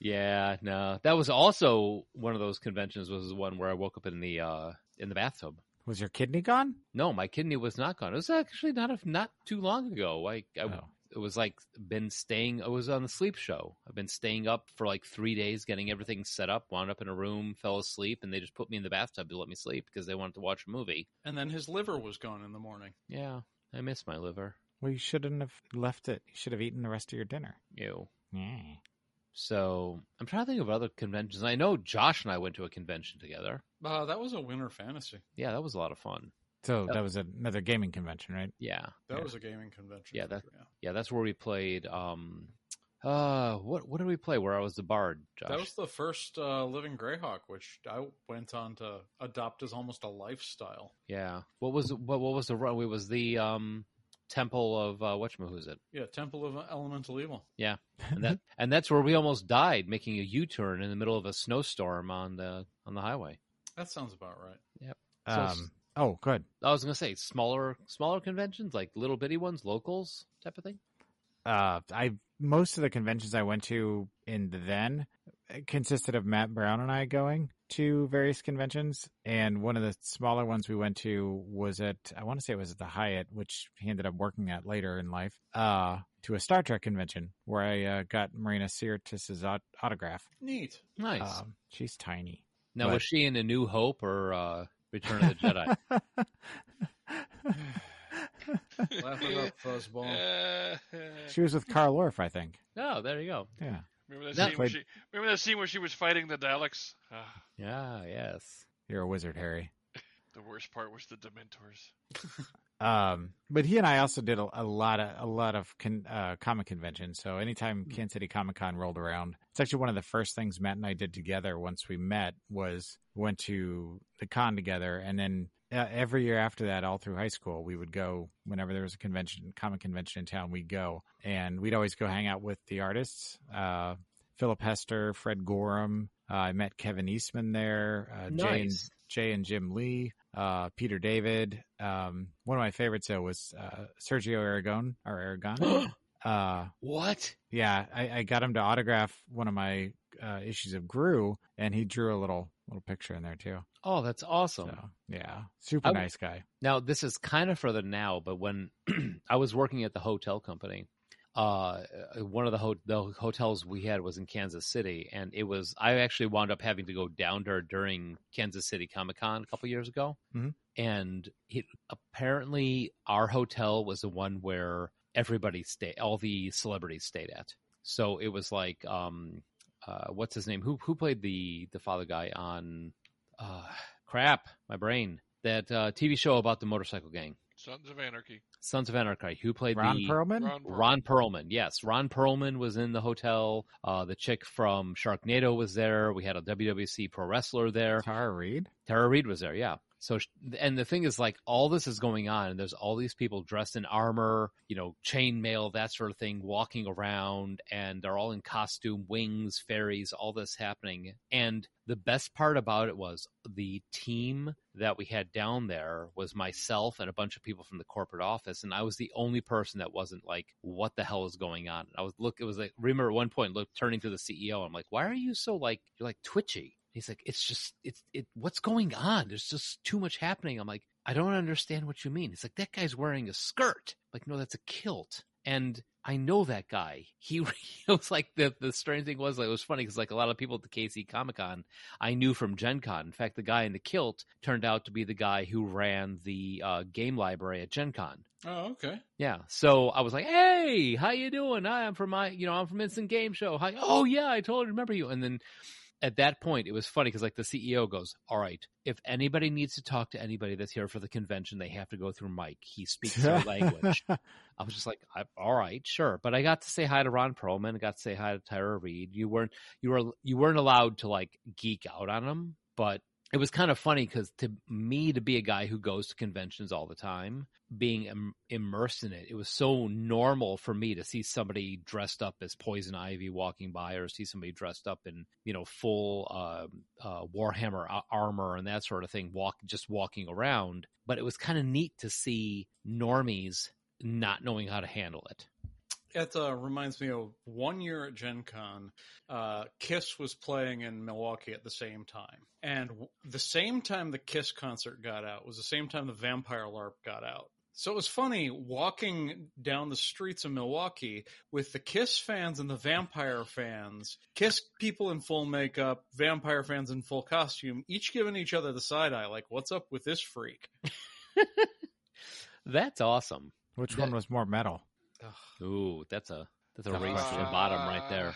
yeah, no. That was also one of those conventions was the one where I woke up in the uh in the bathtub. was your kidney gone No, my kidney was not gone. It was actually not a, not too long ago. Like I, Oh. it was like been staying. I was on the sleep show. I've been staying up for like three days, getting everything set up. Wound up in a room, fell asleep, and they just put me in the bathtub to let me sleep because they wanted to watch a movie. And then his liver was gone in the morning. Yeah, I miss my liver. Well you shouldn't have left it you should have eaten the rest of your dinner Ew. yeah So I'm trying to think of other conventions. I know Josh and I went to a convention together. Uh, that was a winter fantasy. Yeah, that was a lot of fun. so Yep. that was another gaming convention right Yeah. That Yeah. was a gaming convention. Yeah, that- sure, Yeah, that's where we played. Um, uh, what what did we play? Where I was the bard, Josh. That was the first uh, Living Greyhawk, which I went on to adopt as almost a lifestyle. yeah. What was what what was the run? It was the um temple of uh, whatchamahoosit. Yeah, Temple of Elemental Evil. Yeah, [laughs] and that and that's where we almost died making a U turn in the middle of a snowstorm on the on the highway. That sounds about right. So- um oh good I was gonna say smaller smaller conventions like little bitty ones, locals type of thing. uh I most of the conventions I went to in the then consisted of Matt Brown and I going to various conventions and one of the smaller ones we went to was at I want to say it was at the Hyatt which he ended up working at later in life uh to a Star Trek convention where I uh, got Marina Sirtis's aut- autograph. Neat. Nice. Um, she's tiny. now but- was she in A New Hope or uh, Return of the Jedi? [laughs] Laugh it up, fuzzball. [laughs] She was with Carl Orff, I think. oh, there you go. Yeah. Remember that, scene where she remember that scene where she was fighting the Daleks? Ah, Yeah, yes. You're a wizard, Harry. [laughs] the worst part was the Dementors. [laughs] Um, but he and I also did a, a lot of a lot of con, uh, comic conventions. So anytime Kansas City Comic Con rolled around, it's actually one of the first things Matt and I did together. Once we met, was went to the con together, and then uh, every year after that, all through high school, we would go whenever there was a convention, comic convention in town. We'd go, and we'd always go hang out with the artists. Uh, Philip Hester, Fred Gorham. Uh, I met Kevin Eastman there. Uh, Jay and Nice. Jay and Jim Lee. uh, Peter David. Um, one of my favorites though was uh, Sergio Aragon or Aragon. [gasps] uh, What? yeah, I, I got him to autograph one of my uh, issues of Groo, and he drew a little little picture in there too. Oh, that's awesome. So yeah, super w- nice guy. Now, this is kind of further now, but when [clears throat] I was working at the hotel company, uh, one of the, ho- the hotels we had was in Kansas City, and it was I actually wound up having to go down there during Kansas City Comic Con a couple years ago, Mhm. and it, apparently our hotel was the one where everybody stayed, all the celebrities stayed at. So it was like, um, uh, what's his name? Who who played the the father guy on? Uh, crap, my brain. That uh, TV show about the motorcycle gang, Sons of Anarchy. Sons of Anarchy. Who played Ron the Perlman. Ron Perlman. Ron Perlman, yes. Ron Perlman was in the hotel. Uh, the chick from Sharknado was there. We had a WWC pro wrestler there. Tara Reid. Tara Reid was there, yeah. So, and the thing is, like, all this is going on, and there's all these people dressed in armor, you know, chainmail, that sort of thing, walking around, and they're all in costume, wings, fairies, all this happening. And the best part about it was the team that we had down there was myself and a bunch of people from the corporate office, and I was the only person that wasn't like, "What the hell is going on?" I was look, it was like, remember at one point, look, turning to the CEO, I'm like, "Why are you so like, you're like twitchy?" He's like, it's just, it's, it, what's going on? There's just too much happening. I'm like, I don't understand what you mean. He's like, that guy's wearing a skirt. I'm like, no, that's a kilt. And I know that guy. [laughs] He, it was like the, the strange thing was, like, it was funny because like a lot of people at the KC Comic Con, I knew from Gen Con. In fact, the guy in the kilt turned out to be the guy who ran the uh, game library at Gen Con. Oh, okay. Yeah. So I was like, "Hey, how you doing? I'm from my, you know, I'm from Instant Game Show. Hi. Oh yeah, I totally remember you." And then at that point, it was funny because like the CEO goes, "All right, if anybody needs to talk to anybody that's here for the convention, they have to go through Mike. He speaks their [laughs] language." I was just like, "All right, sure." But I got to say hi to Ron Perlman. I got to say hi to Tyra Reed. You weren't you were you weren't allowed to like geek out on them, but it was kind of funny because to me to be a guy who goes to conventions all the time being Im- immersed in it it was so normal for me to see somebody dressed up as poison ivy walking by or see somebody dressed up in you know full uh, uh, warhammer armor and that sort of thing walk just walking around but it was kind of neat to see normies not knowing how to handle it It uh, reminds me of one year at Gen Con, uh, Kiss was playing in Milwaukee at the same time. And w- the same time the Kiss concert got out was the same time the Vampire LARP got out. So it was funny walking down the streets of Milwaukee with the Kiss fans and the Vampire fans, Kiss people in full makeup, Vampire fans in full costume, each giving each other the side eye, like, what's up with this freak? [laughs] that's awesome Which That- one was more metal? Ooh that's a that's a race to the bottom right there.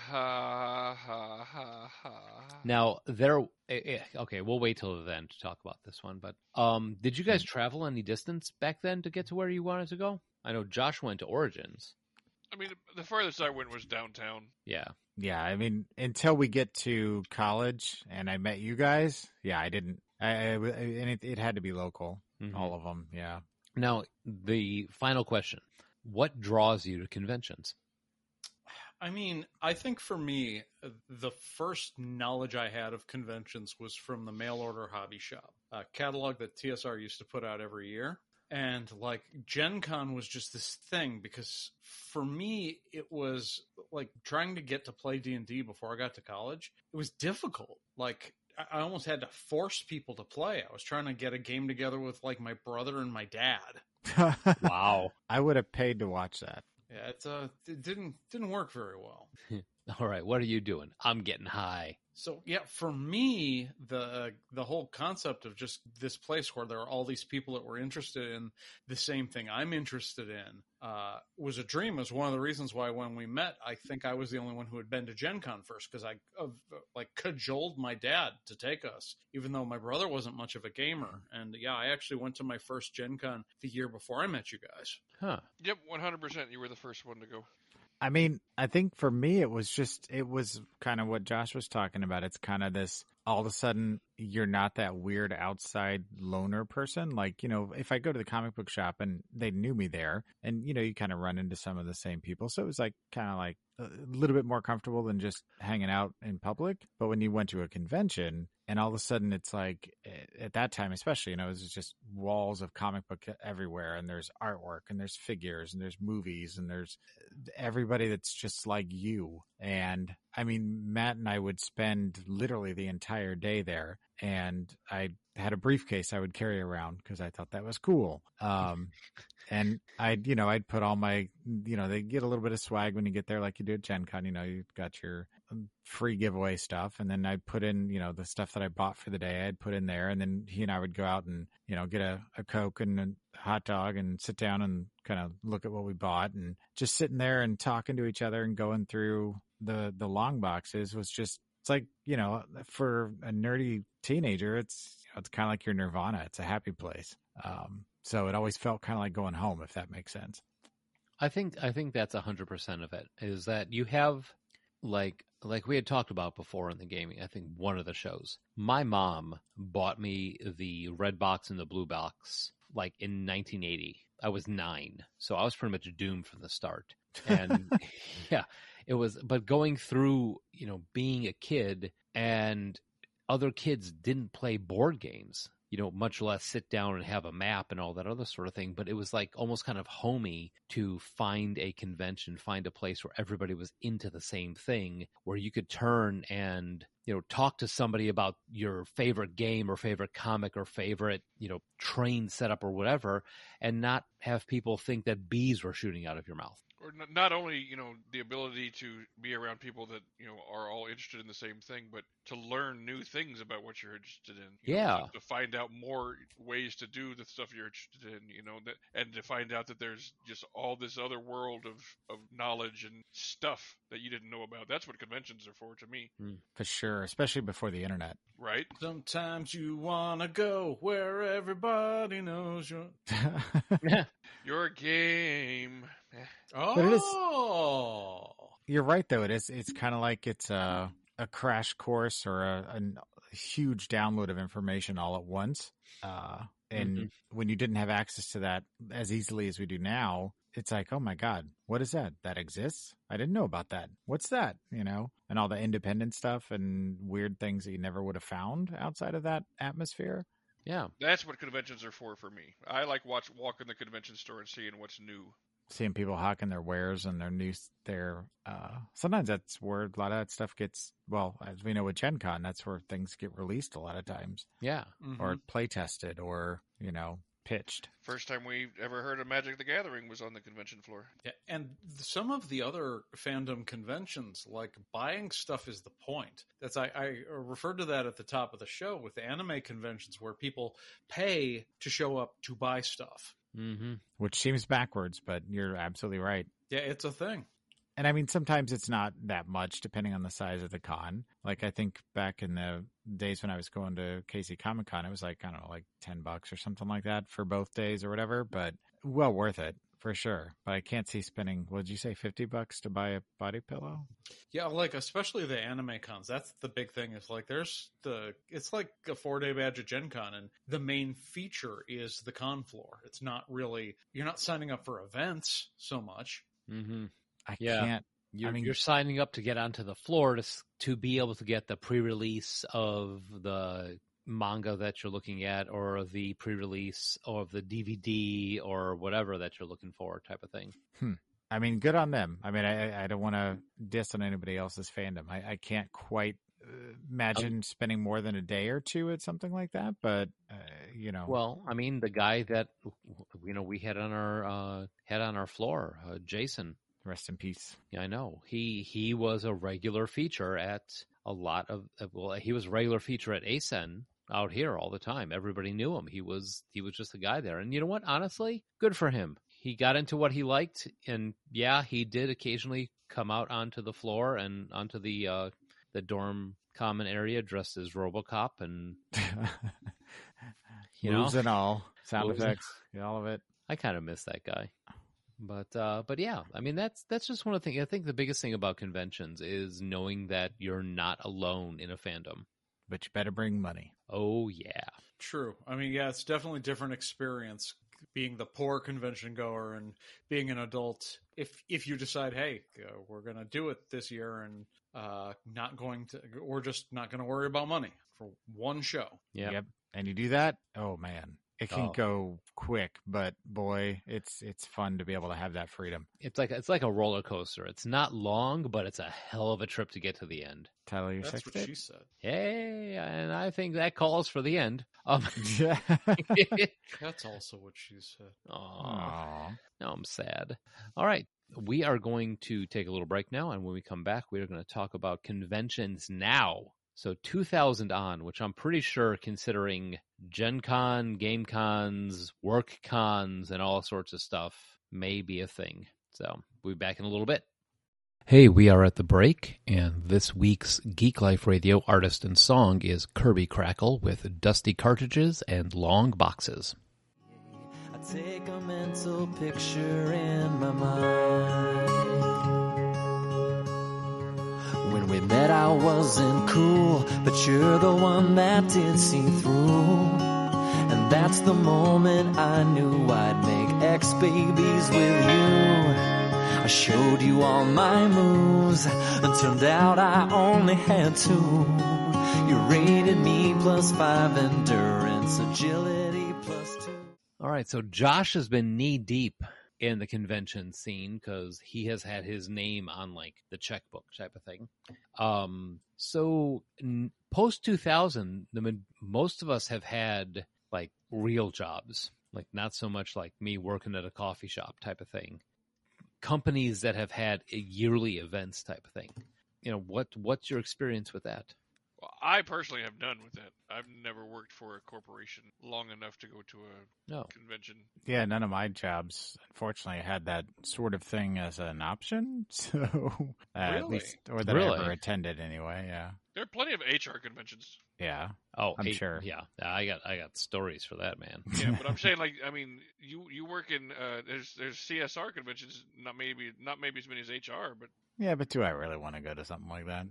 Now there, eh, eh, okay, we'll wait till then to talk about this one. But um, did you Hmm. guys travel any distance back then to get to where you wanted to go? I know Josh went to Origins. I mean, the furthest I went was downtown. Yeah, Yeah, I mean, until we get to college and I met you guys, yeah, I didn't. I, I and it, it had to be local, Mhm. all of them. Yeah. Now the final question: What draws you to conventions? I mean, I think for me, the first knowledge I had of conventions was from the mail order hobby shop, a catalog that TSR used to put out every year. And like Gen Con was just this thing because for me it was like trying to get to play D&D before I got to college. It was difficult. Like I almost had to force people to play. I was trying to get a game together with like my brother and my dad. Wow. [laughs] I would have paid to watch that. Yeah, it, uh, it didn't didn't work very well. [laughs] All right, what are you doing? I'm getting high. So yeah, for me, the the whole concept of just this place where there are all these people that were interested in the same thing I'm interested in uh, was a dream. Is one of the reasons why when we met, I think I was the only one who had been to Gen Con first because I uh, like cajoled my dad to take us, even though my brother wasn't much of a gamer. And yeah, I actually went to my first Gen Con the year before I met you guys. Huh. Yep, 100%. You were the first one to go. I mean, I think for me, it was just, it was kind of what Josh was talking about. It's kind of this all of a sudden you're not that weird outside loner person. Like, you know, if I go to the comic book shop and they knew me there and, you know, you kind of run into some of the same people. So it was like kind of like a little bit more comfortable than just hanging out in public. But when you went to a convention and all of a sudden it's like at that time, especially, you know, it was just walls of comic book everywhere and there's artwork and there's figures and there's movies and there's everybody that's just like you. And I mean, Matt and I would spend literally the entire day there and I had a briefcase I would carry around because I thought that was cool. Um, [laughs] and I'd, you know, I'd put all my, you know, they get a little bit of swag when you get there, like you do at Gen Con. You know, you got your free giveaway stuff, and then I'd put in, you know, the stuff that I bought for the day. I'd put in there, and then he and I would go out and, you know, get a, a coke and a hot dog and sit down and kind of look at what we bought, and just sitting there and talking to each other and going through the the long boxes was just it's like you know for a nerdy teenager it's you know, it's kind of like your nirvana it's a happy place um, so it always felt kind of like going home if that makes sense I think I think that's a hundred percent of it. Is that you have like like we had talked about before in the gaming. I think one of the shows. My mom bought me the red box and the blue box like in 1980. I was nine, so I was pretty much doomed from the start. And [laughs] yeah, it was. But going through, you know, being a kid and other kids didn't play board games you know, much less sit down and have a map and all that other sort of thing. But it was like almost kind of homey to find a convention, find a place where everybody was into the same thing, where you could turn and, you know, talk to somebody about your favorite game or favorite comic or favorite, you know, train setup or whatever, and not have people think that bees were shooting out of your mouth. Or n- not only you know the ability to be around people that you know are all interested in the same thing, but to learn new things about what you're interested in. you know, Yeah. to, to find out more ways to do the stuff you're interested in. You know, that, and to find out that there's just all this other world of of knowledge and stuff that you didn't know about. That's what conventions are for to me, hmm. for sure especially before the internet right? Sometimes you wanna go where everybody knows you. [laughs] Your game. Oh, But it is- You're right, though. It is. It's kind of like it's a a crash course or a, a huge download of information all at once. Uh, and when you didn't have access to that as easily as we do now, it's like, oh my god, what is that? That exists? I didn't know about that. What's that? You know, and all the independent stuff and weird things that you never would have found outside of that atmosphere. Yeah. That's what conventions are for for me. I like watch walking the convention store and seeing what's new. Seeing people hawking their wares and their new, their, uh, sometimes that's where a lot of that stuff gets, well, as we know with Gen Con, that's where things get released a lot of times. Yeah. or play tested or you know pitched First time we ever heard of Magic the Gathering was on the convention floor. Yeah, and some of the other fandom conventions, like buying stuff is the point. That's I, I referred to that at the top of the show with the anime conventions where people pay to show up to buy stuff. Mm-hmm. which seems backwards but you're absolutely right Yeah, it's a thing. and i mean sometimes it's not that much depending on the size of the con like i think back in the days when i was going to kc comic con it was like i don't know like 10 bucks or something like that for both days or whatever but well worth it for sure but i can't see spending what did you say 50 bucks to buy a body pillow Yeah, like especially the anime cons. That's the big thing. Is like there's the it's like a four day badge at Gen Con, and the main feature is the con floor. It's not really you're not signing up for events so much. Mm-hmm. i Yeah. can't You're, mean- you're signing up to get onto the floor to to be able to get the pre-release of the manga that you're looking at, or the pre-release of the DVD, or whatever that you're looking for, type of thing. I mean, good on them. I mean, I, I don't want to diss on anybody else's fandom. I, I can't quite uh, imagine spending more than a day or two at something like that, but uh, you know, Well, I mean, the guy that you know we had on our uh, had on our floor, uh, Jason. rest in peace. Yeah, I know. He he was a regular feature at a lot of well, he was a regular feature at ASEN out here all the time. Everybody knew him. He was he was just a guy there. And you know what? Honestly, good for him. He got into what he liked, and yeah, he did occasionally come out onto the floor and onto the uh, the dorm common area dressed as RoboCop, and you know, Moves and all, sound Moves effects, all of it. I kind of miss that guy. But uh, but yeah, I mean that's that's just one of the things. I think the biggest thing about conventions is knowing that you're not alone in a fandom. But you better bring money. Oh yeah. True. I mean, yeah, it's definitely a different experience being the poor convention goer and being an adult. If if you decide, hey, uh, we're gonna do it this year and uh, not going to, we're just not gonna worry about money for one show. Yeah. Yep. And you do that, oh man, it can Oh. go quick, but boy, it's it's fun to be able to have that freedom. It's like it's like a roller coaster. It's not long, but it's a hell of a trip to get to the end. Tyler, your That's sex what tape? she said. Hey, and I think that calls for the end. Um, [laughs] [laughs] Yeah. That's also what she said. Aw. Aw. Now I'm sad. All right. We are going to take a little break now. And when we come back, we are going to talk about conventions now. So 2000 on, which I'm pretty sure, considering Gen Con, Game Cons, Work Cons, and all sorts of stuff, may be a thing. So we'll be back in a little bit. Hey, we are at the break, and this week's Geek Life Radio artist and song is Kirby Krackle with dusty cartridges and long boxes. I take a mental picture in my mind. We met, I wasn't cool, but you're the one that did see through. And that's the moment I knew I'd make ex babies with you. I showed you all my moves, and turned out I only had two. You rated me plus five endurance, agility plus two. All right, so Josh has been knee deep in the convention scene because he has had his name on like the checkbook type of thing. Um, so post two thousand, the ma- most of us have had like real jobs, like not so much like me working at a coffee shop type of thing. Companies that have had yearly events type of thing. You know what? What's your experience with that? Well, I personally have none with that. I've never worked for a corporation long enough to go to a No. convention. Yeah, none of my jobs, unfortunately, had that sort of thing as an option. [laughs] So, uh, at Really? least, or that I ever attended anyway. Yeah, There are plenty of HR conventions. yeah. Oh, I'm hey, sure. Yeah, I got I got stories for that, man. Yeah, but I'm [laughs] saying like I mean you you work in uh, there's there's CSR conventions not maybe not maybe as many as HR but yeah, but do I really want to go to something like that?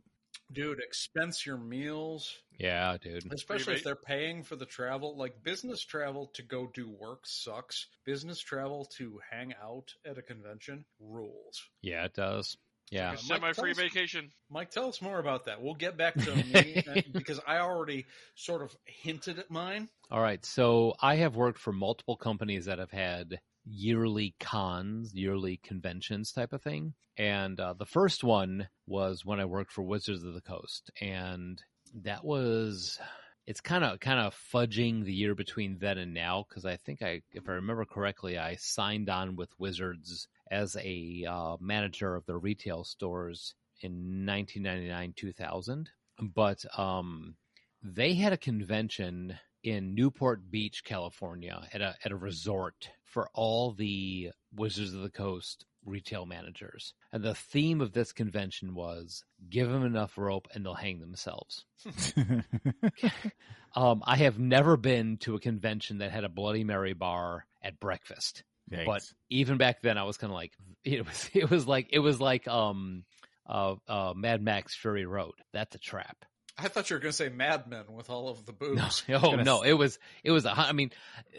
Dude, expense your meals, Yeah, dude. especially if they're paying for the travel. Like business travel to go do work sucks. Business travel to hang out at a convention rules. Yeah, it does. Yeah. a semi free Mike, tell us- vacation. Mike, tell us more about that. We'll get back to [laughs] me uh, because I already sort of hinted at mine. All right. So I have worked for multiple companies that have had yearly cons, yearly conventions type of thing. And uh, the first one was when I worked for Wizards of the Coast. And that was. It's kind of kind of fudging the year between then and now because I think I, if I remember correctly, I signed on with Wizards as a uh, manager of their retail stores in 1999 2000. But um, they had a convention in Newport Beach, California, at a at a resort for all the Wizards of the Coast retail managers. And the theme of this convention was give them enough rope and they'll hang themselves. [laughs] Um, I have never been to a convention that had a Bloody Mary bar at breakfast. But even back then, I was kind of like, [laughs] it was, it was like, it was like, um, uh, uh, Mad Max Fury Road. That's a trap. I thought you were going to say Mad Men with all of the boobs. No, [laughs] [laughs] oh no, it was, it was. a I mean,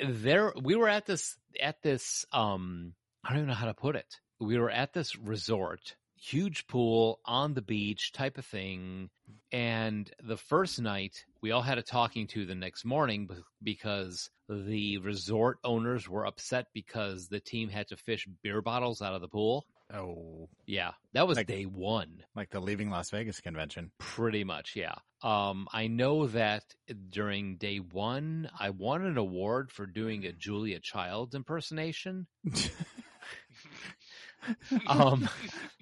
there we were at this, at this. Um, I don't even know how to put it. We were at this resort, huge pool on the beach type of thing. And the first night, we all had a talking to the next morning because the resort owners were upset because the team had to fish beer bottles out of the pool. Oh, Yeah, that was Like- day one. like the Leaving Las Vegas convention. Pretty much, yeah. Um, I know that during day one, I won an award for doing a Julia Child impersonation. [laughs] Um,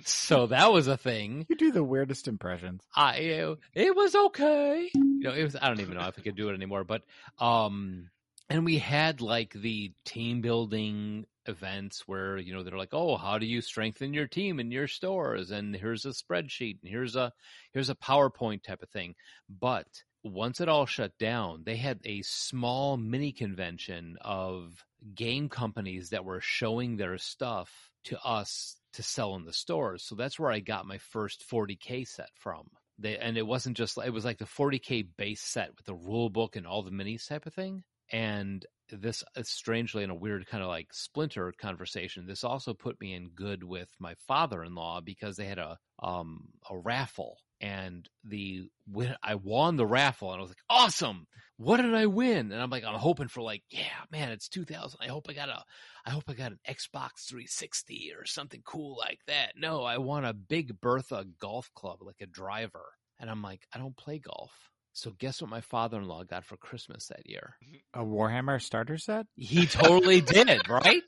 so that was a thing. You do the weirdest impressions. I it was okay. You know, it was. I don't even know if I could do it anymore. But um, and we had like the team building events where you know they're like, oh, how do you strengthen your team in your stores? And here's a spreadsheet, and here's a here's a PowerPoint type of thing. But once it all shut down, they had a small mini convention of game companies that were showing their stuff to us to sell in the stores. So that's where I got my first 40K set from. they and it wasn't just it was like the 40k base set with the rule book and all the minis type of thing. And this uh, strangely in a weird kind of like splinter conversation, this also put me in good with my father-in-law because they had a um a raffle and the when I won the raffle and I was like, awesome. What did I win? And I'm like, I'm hoping for like, yeah, man, it's 2000. I hope I got a, I hope I got an Xbox 360 or something cool like that. No, I want a big Bertha golf club, like a driver. And I'm like, I don't play golf. So guess what my father-in-law got for Christmas that year? A Warhammer starter set? He totally [laughs] did, it, right?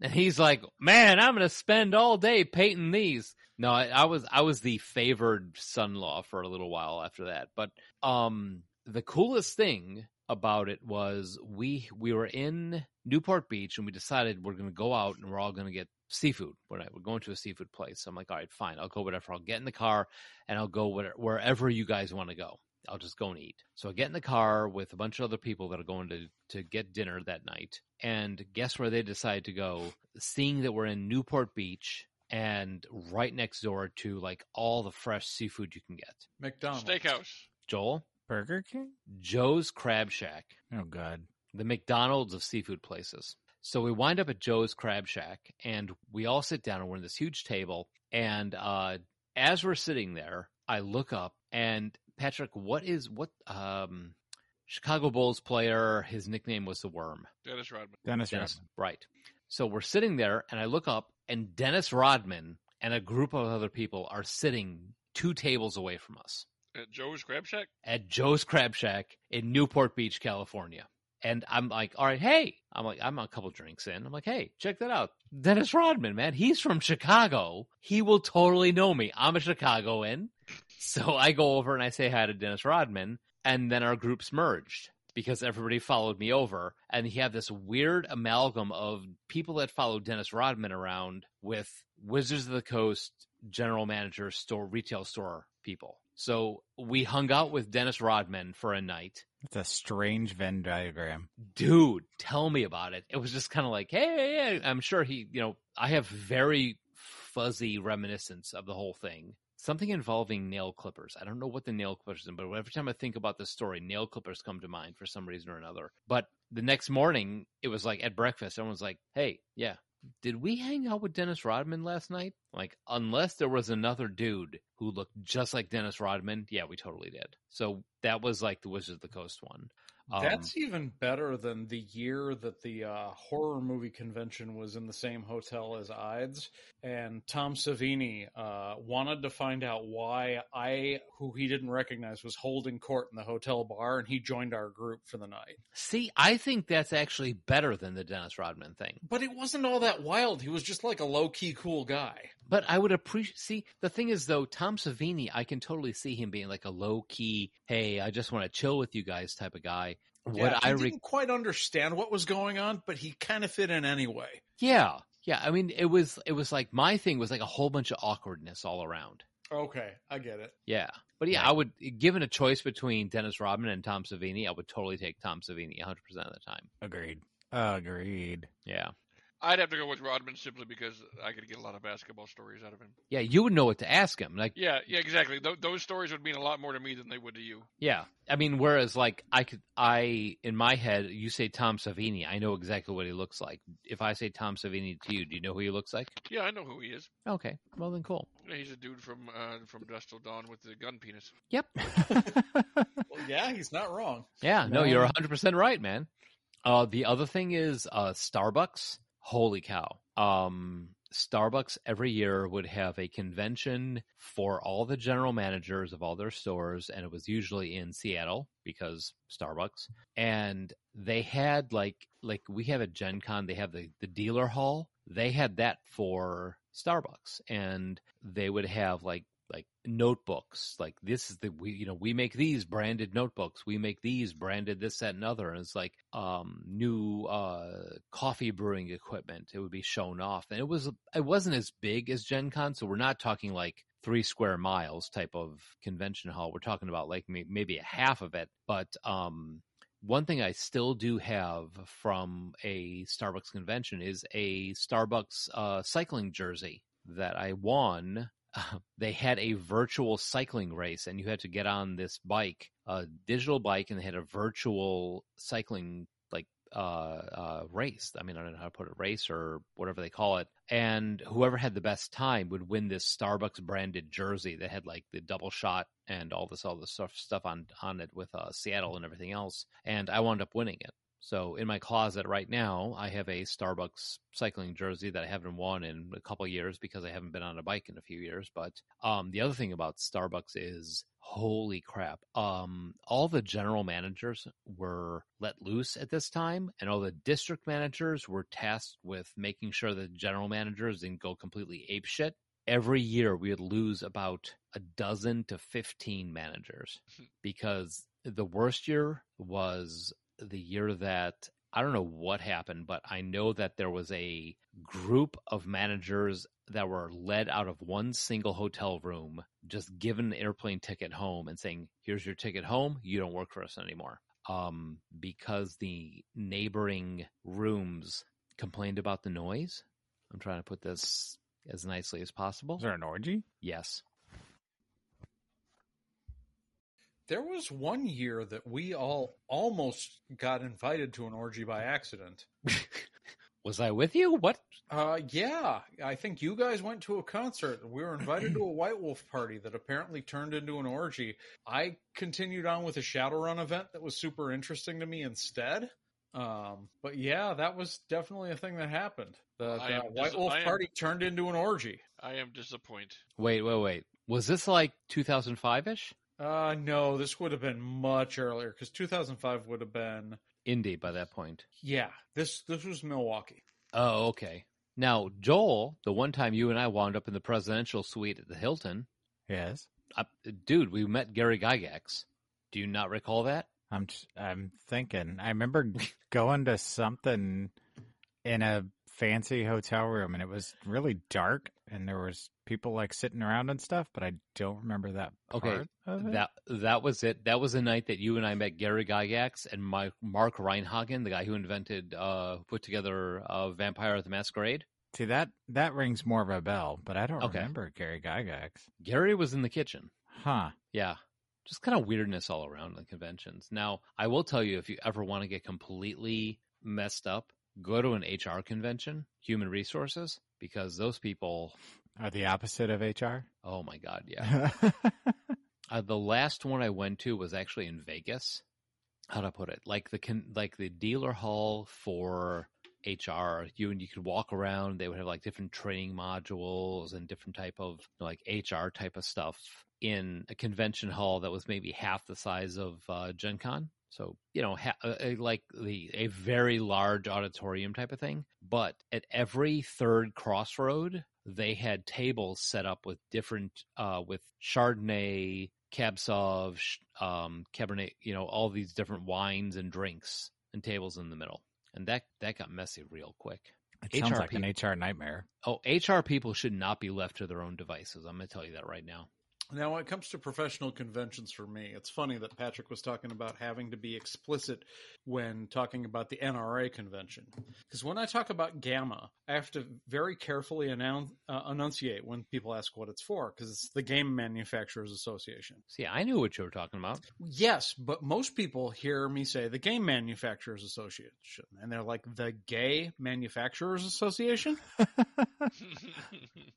And he's like, "Man, I'm gonna spend all day painting these." No, I, I was I was the favored son-in-law for a little while after that. But um, the coolest thing about it was we we were in Newport Beach and we decided we're gonna go out and we're all gonna get seafood. We're we're going to a seafood place. I'm like, all right, fine, I'll go whatever. I'll get in the car and I'll go whatever, wherever you guys want to go. I'll just go and eat. So I get in the car with a bunch of other people that are going to to get dinner that night. And guess where they decide to go? Seeing that we're in Newport Beach and right next door to like all the fresh seafood you can get. McDonald's. Steakhouse. Joel, Burger King? Joe's Crab Shack, Oh God. the McDonald's of seafood places. So we wind up at Joe's Crab Shack and we all sit down and we're in this huge table. And uh, as we're sitting there, I look up and Patrick, what is what um Chicago Bulls player, his nickname was the worm. Dennis Rodman. Dennis, Dennis, Rodman. right. So we're sitting there and I look up and Dennis Rodman and a group of other people are sitting two tables away from us At Joe's Crab Shack. at Joe's Crab Shack in Newport Beach, California. And I'm like, all right, hey, I'm like, I'm a couple drinks in. I'm like, hey, check that out. Dennis Rodman, man, he's from Chicago. He will totally know me. I'm a Chicagoan. So I go over and I say hi to Dennis Rodman, and then our groups merged because everybody followed me over. And he had this weird amalgam of people that followed Dennis Rodman around with Wizards of the Coast general manager, store, retail store people. So we hung out with Dennis Rodman for a night. It's a strange Venn diagram. Dude, tell me about it. It was just kind of like, hey, I'm sure he, you know, I have very fuzzy reminiscence of the whole thing. Something involving nail clippers. I don't know what the nail clippers are, but every time I think about this story, nail clippers come to mind for some reason or another. But the next morning, it was like at breakfast, everyone's like, hey, yeah, did we hang out with Dennis Rodman last night? Like, unless there was another dude who looked just like Dennis Rodman, yeah, we totally did. So that was like the Wizards of the Coast one. Um, That's even better than the year that the uh, horror movie convention was in the same hotel as Ides, and Tom Savini uh, wanted to find out why I, who he didn't recognize, was holding court in the hotel bar, and he joined our group for the night. see, I think that's actually better than the Dennis Rodman thing. But it wasn't all that wild. He was just like a low key cool guy. But I would appreciate. See, the thing is, though, Tom Savini, I can totally see him being like a low key, "Hey, I just want to chill with you guys" type of guy. What yeah, I he re- didn't quite understand what was going on, but he kind of fit in anyway. yeah, yeah. I mean, it was it was like my thing was like a whole bunch of awkwardness all around. Okay, I get it. Yeah, but yeah, I would given a choice between Dennis Rodman and Tom Savini, I would totally take Tom Savini 100 percent of the time. Agreed. Agreed. Yeah, I'd have to go with Rodman simply because I could get a lot of basketball stories out of him. yeah. You would know what to ask him. Like, Yeah, yeah, exactly. Th- those stories would mean a lot more to me than they would to you. Yeah. I mean, whereas like I could, I, in my head, you say Tom Savini, I know exactly what he looks like. If I say Tom Savini to you, do you know who he looks like? Yeah, I know who he is. Okay. Well, then cool. Yeah, He's a dude from uh, from Dusk Till Dawn with the gun penis. Yep. [laughs] Well, yeah, he's not wrong. Yeah. No, No. you're 100% right, man. Uh, the other thing is, uh, Starbucks. Holy cow. Um, Starbucks every year would have a convention for all the general managers of all their stores, and it was usually in Seattle because Starbucks. And they had like like we have at Gen Con, they have the, the dealer hall. They had that for Starbucks. And they would have like like notebooks like this is the we you know we make these branded notebooks we make these branded this that and other and it's like um new uh coffee brewing equipment it would be shown off and it was it wasn't as big as gen con so we're not talking like three square miles type of convention hall we're talking about like may- maybe a half of it but um one thing I still do have from a Starbucks convention is a Starbucks uh, cycling jersey that I won they had a virtual cycling race, and you had to get on this bike, a digital bike, and they had a virtual cycling like uh, uh, race. I mean, I don't know how to put it, race or whatever they call it. And whoever had the best time would win this Starbucks branded jersey that had like the double shot and all this all this stuff stuff on on it with uh, Seattle and everything else. And I wound up winning it. So in my closet right now, I have a Starbucks cycling jersey that I haven't worn in a couple years because I haven't been on a bike in a few years. But um, the other thing about Starbucks is, holy crap! Um, all the general managers were let loose at this time, and all the district managers were tasked with making sure that general managers didn't go completely ape shit. Every year, we would lose about a dozen to fifteen managers [laughs] because the worst year was the year that I don't know what happened, but I know that there was a group of managers that were led out of one single hotel room, just given an airplane ticket home and saying, "Here's your ticket home. You don't work for us anymore." Um, because the neighboring rooms complained about the noise. I'm trying to put this as nicely as possible. Is there an orgy? Yes. There was one year that we all almost got invited to an orgy by accident. [laughs] Was I with you? What? Uh, yeah, I think you guys went to a concert. We were invited to a [clears throat] White Wolf party that apparently turned into an orgy. I continued on with a Shadowrun event that was super interesting to me instead. Um, but yeah, that was definitely a thing that happened. The, the White dis- Wolf am- party turned into an orgy. I am disappointed. Wait, wait, wait. Was this like 2005 ish? Uh, no, this would have been much earlier because 2005 would have been Indy by that point. yeah. This this was Milwaukee. Oh, okay. Now, Joel, the one time you and I wound up in the presidential suite at the Hilton, Yes. uh, dude, we met Gary Gygax. Do you not recall that? I'm just, I'm thinking. I remember [laughs] going to something in a fancy hotel room, and it was really dark, and there was people like sitting around and stuff, but I don't remember that. Okay, part of it. That that was it. That was the night that you and I met Gary Gygax and my, Mark Rein-Hagen, the guy who invented, uh, put together uh, Vampire the Masquerade. See that that rings more of a bell, but I don't Okay. remember Gary Gygax. Gary was in the kitchen. Huh? Yeah. Just kind of weirdness all around the conventions. Now, I will tell you if you ever want to get completely messed up, go to an HR convention, human resources, because those people, Are the opposite of HR? oh my God, yeah. [laughs] uh, the last one I went to was actually in Vegas. How I put it? Like the like the dealer hall for HR. You and you could walk around. They would have like different training modules and different type of like HR type of stuff in a convention hall that was maybe half the size of uh, Gen Con. So you know, ha- uh, uh, like the a very large auditorium type of thing. But at every third crossroad, they had tables set up with different uh, with Chardonnay, Cab Sauv, sh- um, Cabernet. You know, all these different wines and drinks and tables in the middle. And that that got messy real quick. It sounds HR like an HR nightmare. Oh, HR people should not be left to their own devices. I'm going to tell you that right now. Now, when it comes to professional conventions for me, it's funny that Patrick was talking about having to be explicit when talking about the NRA convention. Because when I talk about GAMA, I have to very carefully announce, uh, enunciate when people ask what it's for, because it's the Game Manufacturers Association. See, I knew what you were talking about. Yes, but most people hear me say the Game Manufacturers Association, and they're like, the Gay Manufacturers Association? [laughs]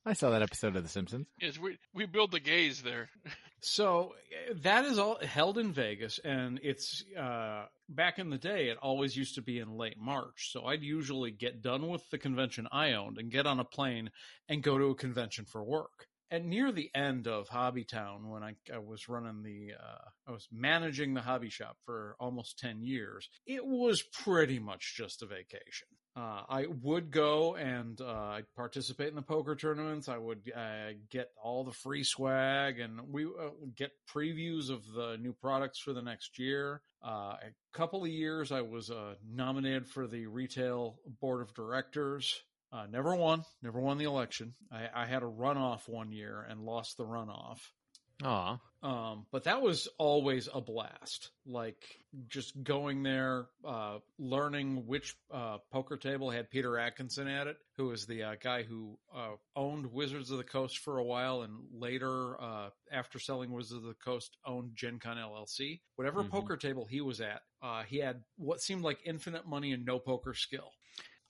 I saw that episode of The Simpsons. yes, we we build the gays there. [laughs] So uh, that is all held in Vegas, and it's uh, back in the day. It always used to be in late March. So I'd usually get done with the convention I owned and get on a plane and go to a convention for work. And near the end of Hobby Town, when I, I was running the, uh, I was managing the hobby shop for almost 10 years, it was pretty much just a vacation. Uh, I would go and uh, participate in the poker tournaments. I would uh, get all the free swag, and we uh, get previews of the new products for the next year. Uh, a couple of years, I was uh, nominated for the retail board of directors. Never won, never won the election. I, I had a runoff one year and lost the runoff. Aw. Um, but that was always a blast. Like just going there, uh, learning which uh, poker table had Peter Adkison at it, who was the uh, guy who uh, owned Wizards of the Coast for a while, and later, uh, after selling Wizards of the Coast, owned Gen Con LLC. Whatever Mhm. poker table he was at, uh, he had what seemed like infinite money and no poker skill.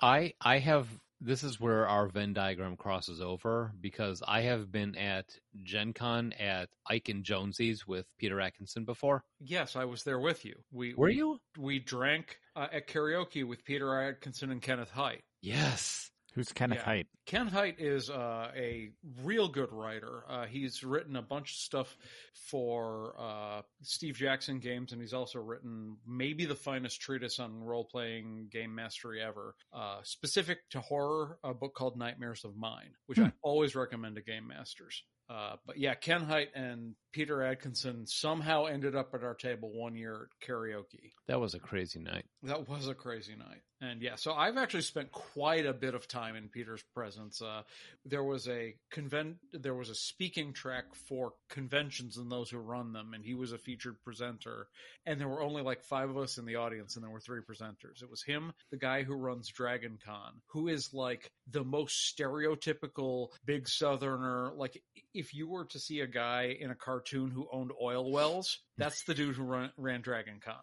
I I have this is where our Venn diagram crosses over because I have been at Gen Con at Ike and Jonesy's with Peter Adkison before. Yes, I was there with you. We Were we, you? We drank uh, at karaoke with Peter Adkison and Kenneth Hite. Yes. Who's Kenneth Yeah. Hite? Ken Hite is uh, a real good writer. Uh, he's written a bunch of stuff for uh, Steve Jackson games, and he's also written maybe the finest treatise on role playing game mastery ever, uh, specific to horror, a book called Nightmares of Mine, which I always recommend to game masters. Uh, but yeah, Ken Hite and Peter Adkison somehow ended up at our table one year at karaoke. That was a crazy night. That was a crazy night. And yeah, so I've actually spent quite a bit of time in Peter's presence. Uh, there was a convent, there was a speaking track for conventions and those who run them, and he was a featured presenter. And there were only like five of us in the audience, and there were three presenters. It was him, the guy who runs Dragon Con, who is like the most stereotypical big southerner. Like if you were to see a guy in a cartoon who owned oil wells, that's the dude who run, ran Dragon Con.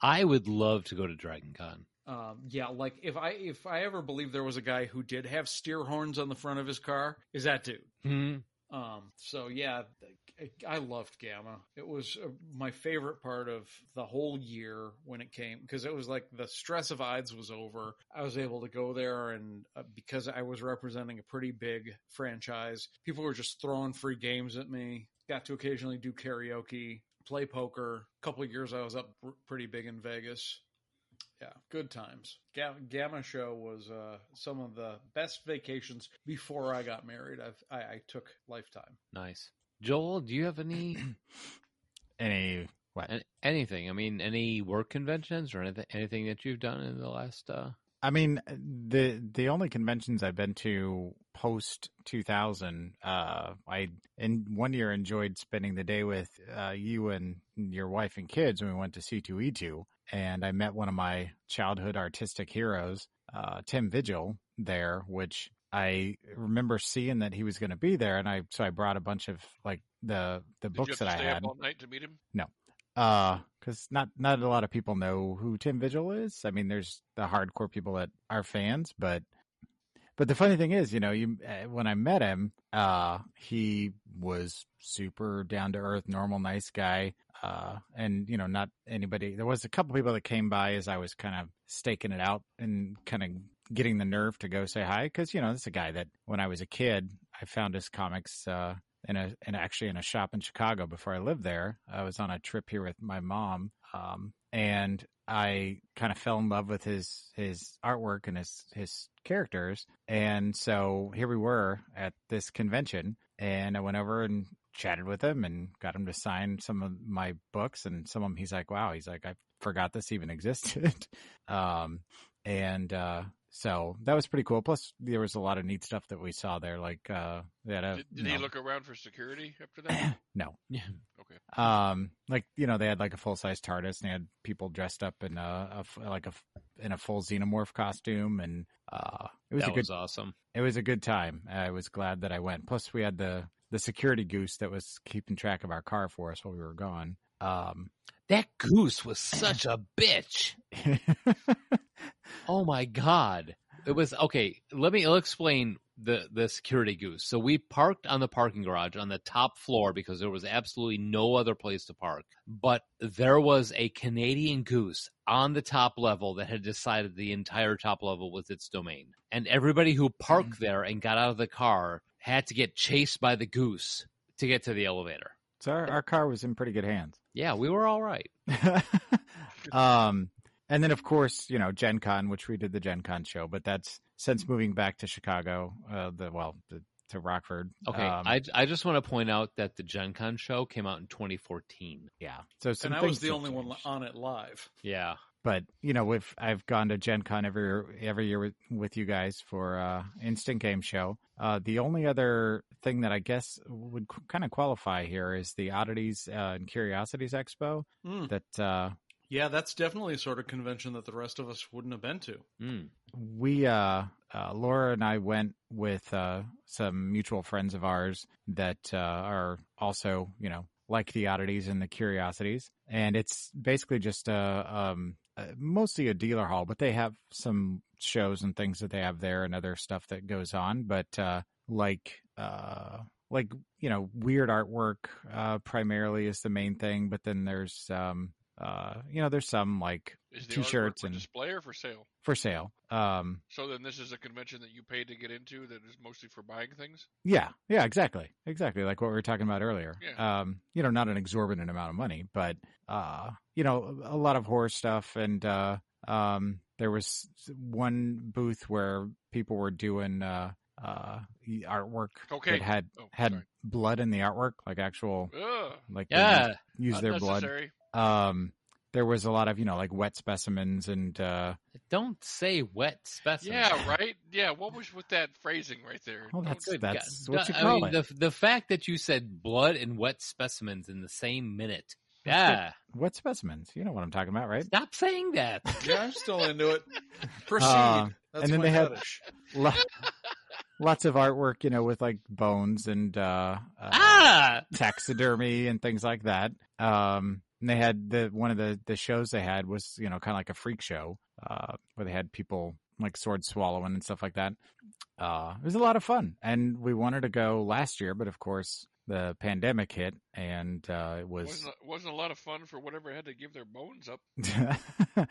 I would love to go to Dragon Con. Um, yeah, like if I if I ever believe there was a guy who did have steer horns on the front of his car, is that dude? Hmm. Um, so yeah, I loved GAMA. It was uh, my favorite part of the whole year when it came because it was like the stress of Ides was over. I was able to go there and uh, because I was representing a pretty big franchise, people were just throwing free games at me. Got to occasionally do karaoke, play poker. A couple of years I was up pr- pretty big in Vegas. Yeah, good times. Ga- GAMA Show was uh, some of the best vacations before I got married. I've, I, I took lifetime. Nice. Joel, do you have any [clears throat] Any what? anything? I mean, any work conventions or anything anything that you've done in the last uh I mean, the the only conventions I've been to post 2000, uh, I in one year enjoyed spending the day with uh, you and your wife and kids when we went to C2E2, and I met one of my childhood artistic heroes, uh, Tim Vigil, there, which I remember seeing that he was going to be there, and I so I brought a bunch of like the the Did books that I had. all night to meet him? uh because not not a lot of people know who tim vigil is. I mean there's the hardcore people that are fans but but the funny thing is you know you uh, when i met him uh he was super down to earth normal nice guy uh and you know not anybody there was a couple people that came by as i was kind of staking it out and kind of getting the nerve to go say hi because you know this is a guy that when i was a kid i found his comics uh in a and actually in a shop in Chicago before I lived there. I was on a trip here with my mom, um, and I kind of fell in love with his his artwork and his his characters. And so here we were at this convention, and I went over and chatted with him and got him to sign some of my books. And some of them he's like wow. He's like i forgot this even existed. [laughs] Um and uh so that was pretty cool plus there was a lot of neat stuff that we saw there like uh they had a, Did, you did he look around for security after that? [clears throat] no Yeah. [laughs] Okay. [laughs] um like you know they had like a full size TARDIS and they had people dressed up in a, a f- like a f- in a full xenomorph costume and uh it was that a good was awesome. it was a good time I was glad that I went plus we had the the security goose that was keeping track of our car for us while we were gone um That goose was such a bitch. [laughs] Oh my god. It was okay, let me I'll explain the the security goose. So we parked on the parking garage on the top floor because there was absolutely no other place to park. But there was a Canadian goose on the top level that had decided the entire top level was its domain. And everybody who parked mm. there and got out of the car had to get chased by the goose to get to the elevator. so our, our car was in pretty good hands Yeah, we were all right. [laughs] um, and then of course, you know, Gen Con, which we did the Gen Con show, but that's since moving back to Chicago, uh, the well, the, to Rockford. Okay, um, I I just want to point out that the Gen Con show came out in 2014. yeah. So some and I was the have only one on it live. Yeah. But you know, with I've gone to Gen Con every every year with, with you guys for uh, Instant Game Show. Uh, the only other thing that I guess would kind of qualify here is the Oddities uh, and Curiosities Expo. Hmm. That uh, Yeah, that's definitely a sort of convention that the rest of us wouldn't have been to. Mm. we uh, uh Laura and I went with uh some mutual friends of ours that uh are also, you know, like the oddities and the curiosities and it's basically just uh um uh, mostly a dealer hall, but they have some shows and things that they have there and other stuff that goes on, but uh like uh like you know weird artwork uh primarily is the main thing. But then there's um uh you know there's some like Is the T-shirts for and- display or for sale? for sale um So then this is a convention that you paid to get into that is mostly for buying things. Yeah, yeah, exactly, exactly, like what we were talking about earlier. Yeah. Um, you know, not an exorbitant amount of money, but uh, you know, a lot of horror stuff, and uh, um, there was one booth where people were doing uh, uh, artwork Okay. that had Oh, had sorry. blood in the artwork, like actual, Ugh, like they Yeah. use, use their blood. Unnecessary. Um, there was a lot of you know like wet specimens and uh, Don't say wet specimens. Yeah, right. Yeah, what was with that phrasing right there? well, Don't- that's Good that's God. what you I call mean, it. The, the fact that you said blood and wet specimens in the same minute. Yeah. Wet specimens, you know what I'm talking about, right? Stop saying that. Yeah, I'm still into it. [laughs] Proceed. Uh, That's and then they have- fetish. Lo- [laughs] lots of artwork, you know, with like bones and uh, uh ah! taxidermy and things like that. Um, and they had the one of the the shows they had was you know kind of like a freak show uh, where they had people like sword swallowing and stuff like that. Uh, it was a lot of fun, and we wanted to go last year, but of course the pandemic hit, and uh, it was wasn't wasn't a lot of fun for whatever had to give their bones up. [laughs]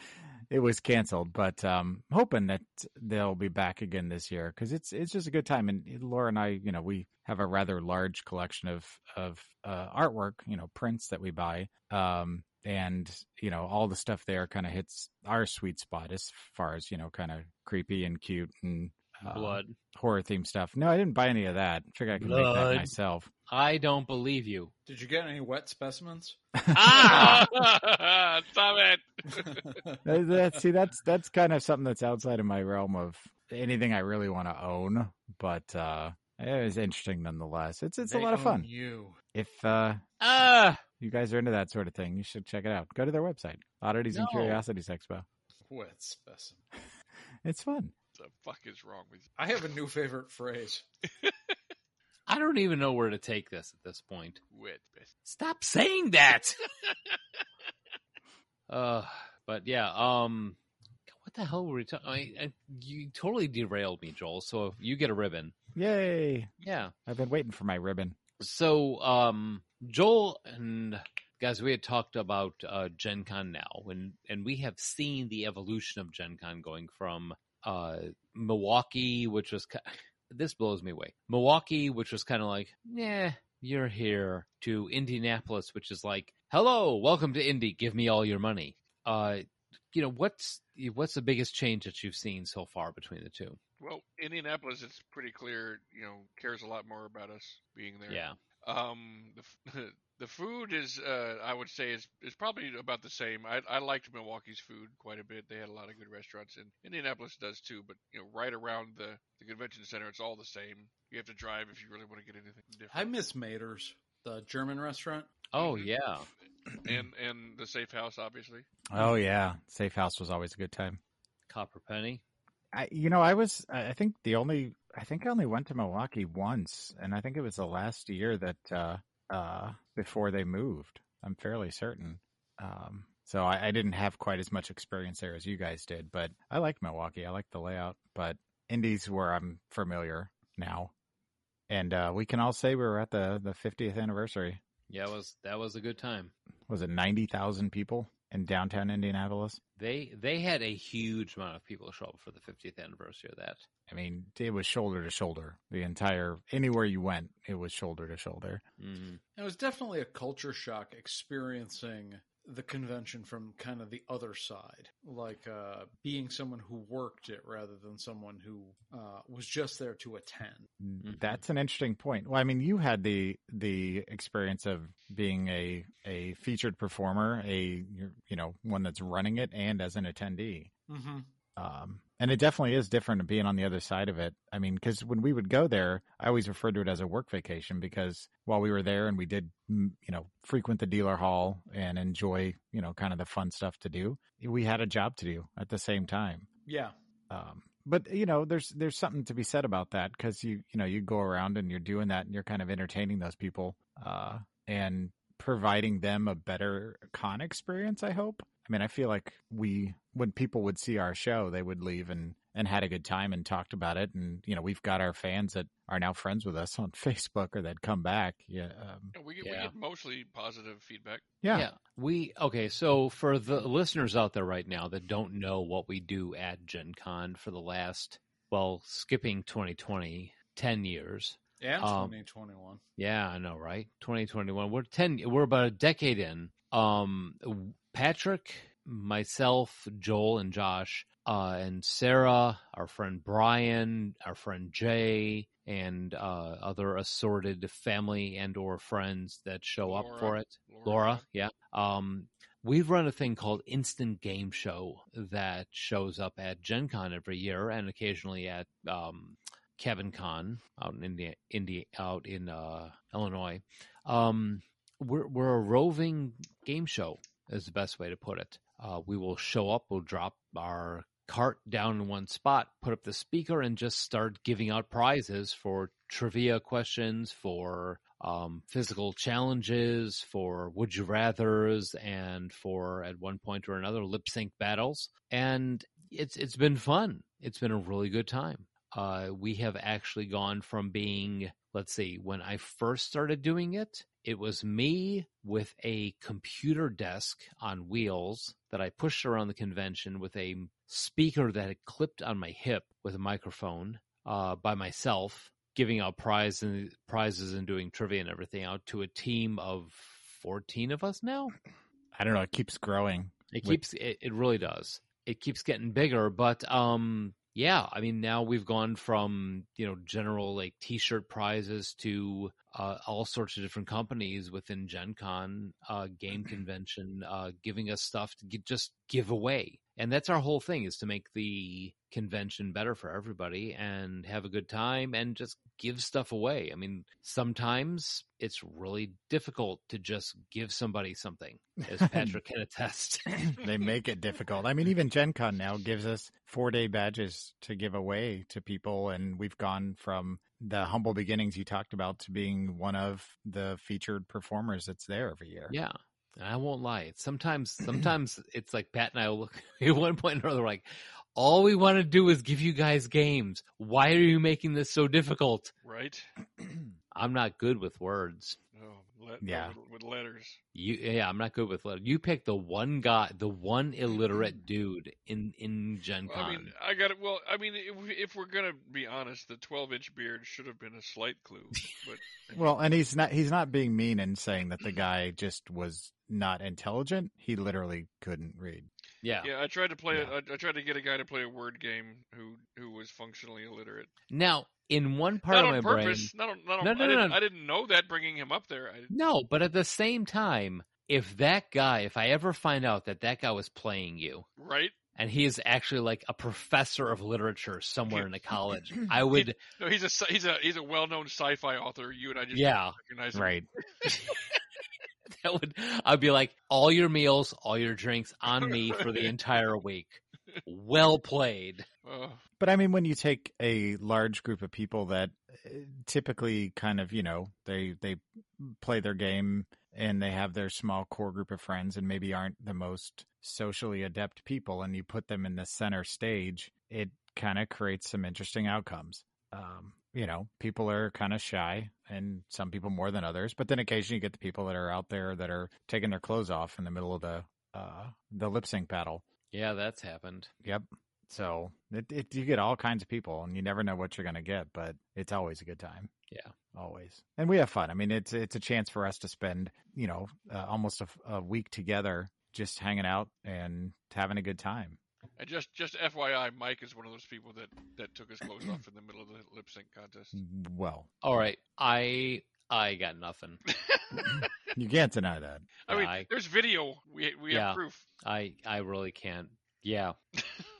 it was canceled, but um, hoping that they'll be back again this year because it's it's just a good time. And Laura and I, you know, we have a rather large collection of of uh, artwork, you know, prints that we buy, um, and you know, all the stuff there kind of hits our sweet spot as far as you know, kind of creepy and cute and uh, Blood. horror themed stuff. No, I didn't buy any of that. Figure I could make that myself. I don't believe you. Did you get any wet specimens? Ah! [laughs] [laughs] Stop it! [laughs] That- that- see, that's that's kind of something that's outside of my realm of anything I really want to own, but uh it was interesting nonetheless. It's it's They a lot of fun. You. If uh ah! you guys are into that sort of thing, you should check it out. Go to their website, Oddities and Curiosities Expo. Wet specimen. [laughs] It's fun. the fuck is wrong with you? I have a new favorite phrase. [laughs] I don't even know where to take this at this point. Wet. Stop saying that. Uh, but yeah, um, what the hell were we talking? I, I, you totally derailed me, Joel. So you get a ribbon, Yay! yeah. I've been waiting for my ribbon. So, um, Joel and guys, we had talked about uh, Gen Con now, and and we have seen the evolution of Gen Con going from uh, Milwaukee, which was [laughs] this blows me away. Milwaukee, which was kind of like, yeah, you're here, to Indianapolis, which is like, hello, welcome to Indy, give me all your money. Uh, you know what's what's the biggest change that you've seen so far between the two? Well, Indianapolis, it's pretty clear. You know, cares a lot more about us being there. Yeah. Um, the [laughs] the food is, uh, I would say, is is probably about the same. I I liked Milwaukee's food quite a bit. They had a lot of good restaurants, and Indianapolis does too. But you know, right around the the convention center, it's all the same. You have to drive if you really want to get anything different. I miss Mader's, the German restaurant. Oh Mhm. yeah. and and the safe house, obviously. Oh yeah, Safe House was always a good time. Copper Penny. I, you know, I was, I I think the only, I think I only went to Milwaukee once, and I think it was the last year that, uh, uh, before they moved. I'm fairly certain. Um, so I, I didn't have quite as much experience there as you guys did, but I like Milwaukee. I like the layout, but Indy's where I'm familiar now. And, uh, we can all say we were at the, the 50th anniversary. Yeah, it was that was a good time. Was it 90,000 people in downtown Indianapolis? They they had a huge amount of people show up for the 50th anniversary of that. I mean, it was shoulder to shoulder. The entire, anywhere you went, it was shoulder to shoulder. Mm-hmm. It was definitely a culture shock experiencing the convention from kind of the other side, like uh, being someone who worked it rather than someone who uh, was just there to attend. Mm, That's an interesting point. Well, I mean, you had the the experience of being a a featured performer, a you're- you know one that's running it, and as an attendee. Mm-hmm. Um, and it definitely is different being on the other side of it. I mean, because when we would go there, I always referred to it as a work vacation because while we were there and we did, mm, you know, frequent the dealer hall and enjoy, you know, kind of the fun stuff to do, we had a job to do at the same time. Yeah. Um, but you know, there's there's something to be said about that because you you know you go around and you're doing that and you're kind of entertaining those people uh, and providing them a better con experience. I hope. I mean, I feel like we when people would see our show, they would leave and and had a good time and talked about it. And you know, we've got our fans that are now friends with us on [laughs] Facebook or that come back. Yeah, um, we, get, we get mostly positive feedback. Yeah. yeah, We okay, so for the listeners out there right now that don't know what we do at Gen Con for the last well, skipping 2020, 10 years. And Um, 2021. Yeah, I know, right? 2021. We're 10 we're about a decade in. Um Patrick, myself, Joel and Josh, uh and Sarah, our friend Brian, our friend Jay, and uh other assorted family and or friends that show up for Laura. it. Laura, yeah. Um, we've run a thing called Instant Game Show that shows up at Gen Con every year and occasionally at um, Kevin Con out in India, India out in uh, Illinois. Um, we're we're a roving game show is the best way to put it. Uh, we will show up, we'll drop our cart down in one spot, put up the speaker, and just start giving out prizes for trivia questions, for um, physical challenges, for would you rather's, and for at one point or another lip sync battles. And it's it's been fun. It's been a really good time. Uh, we have actually gone from being, let's see, when I first started doing it, it was me with a computer desk on wheels that I pushed around the convention with a speaker that had clipped on my hip with a microphone uh, by myself, giving out prize and prizes and doing trivia and everything out to a team of 14 of us now. I don't know. It keeps growing. It With- keeps it, it really does. It keeps getting bigger, but um yeah, I mean now we've gone from, you know, general like t-shirt prizes to uh, all sorts of different companies within Gen Con uh game [clears throat] convention uh giving us stuff to gi- just give away. And that's our whole thing is to make the convention better for everybody and have a good time and just give stuff away. I mean, sometimes it's really difficult to just give somebody something, as [laughs] Patrick can attest. [clears throat] they make it difficult. I mean, even Gen Con now gives us four day badges to give away to people, and we've gone from the humble beginnings you talked about to being one of the featured performers that's there every year. Yeah. I won't lie. It's sometimes [clears throat] sometimes it's like Pat and I will look [laughs] at one point or another like, all we want to do is give you guys games. Why are you making this so difficult? Right? I'm not good with words. Let, uh, Yeah. With, with letters. You yeah, I'm not good with letters. You picked the one guy, the one mm-hmm. illiterate dude in in Gen Well, Con. I mean, I got it. Well, I mean, if, if we're gonna be honest, the 12-inch beard should have been a slight clue. But [laughs] Well, and he's not he's not being mean and saying that the mm-hmm. guy just was not intelligent. He literally couldn't read. Yeah. yeah, I tried to play. Yeah. A, I, I tried to get a guy to play a word game who who was functionally illiterate. Now, in one part not of my purpose. brain, Not on, not on, No, I, no, no, didn't, no. I didn't know that bringing him up there. I, no, but at the same time, if that guy, if I ever find out that that guy was playing you, right? and he is actually like a professor of literature somewhere in a college. [laughs] I would, No, he's a he's a he's a well-known sci-fi author. You and I just yeah, recognize him. Right. [laughs] [laughs] that would. I'd be like, all your meals, all your drinks on me for the entire week. Well played. Uh, But I mean, when you take a large group of people that uh, typically kind of, you know, they they play their game and they have their small core group of friends and maybe aren't the most socially adept people, and you put them in the center stage, it kind of creates some interesting outcomes. Um, you know, people are kind of shy, and some people more than others. But then occasionally you get the people that are out there that are taking their clothes off in the middle of the uh, the lip sync battle. Yeah, that's happened. Yep. So it, it you get all kinds of people, and you never know what you're going to get, but it's always a good time. Yeah. always, and we have fun. I mean, it's it's a chance for us to spend you know uh, almost a, a week together, just hanging out and having a good time. And just just FYI, Mike is one of those people that that took his clothes off in the middle of the lip sync contest. Mm, well, All right, I I got nothing. [laughs] you can't deny that. I mean, I- there's video. We we Yeah. have proof. I I really can't. Yeah, [laughs]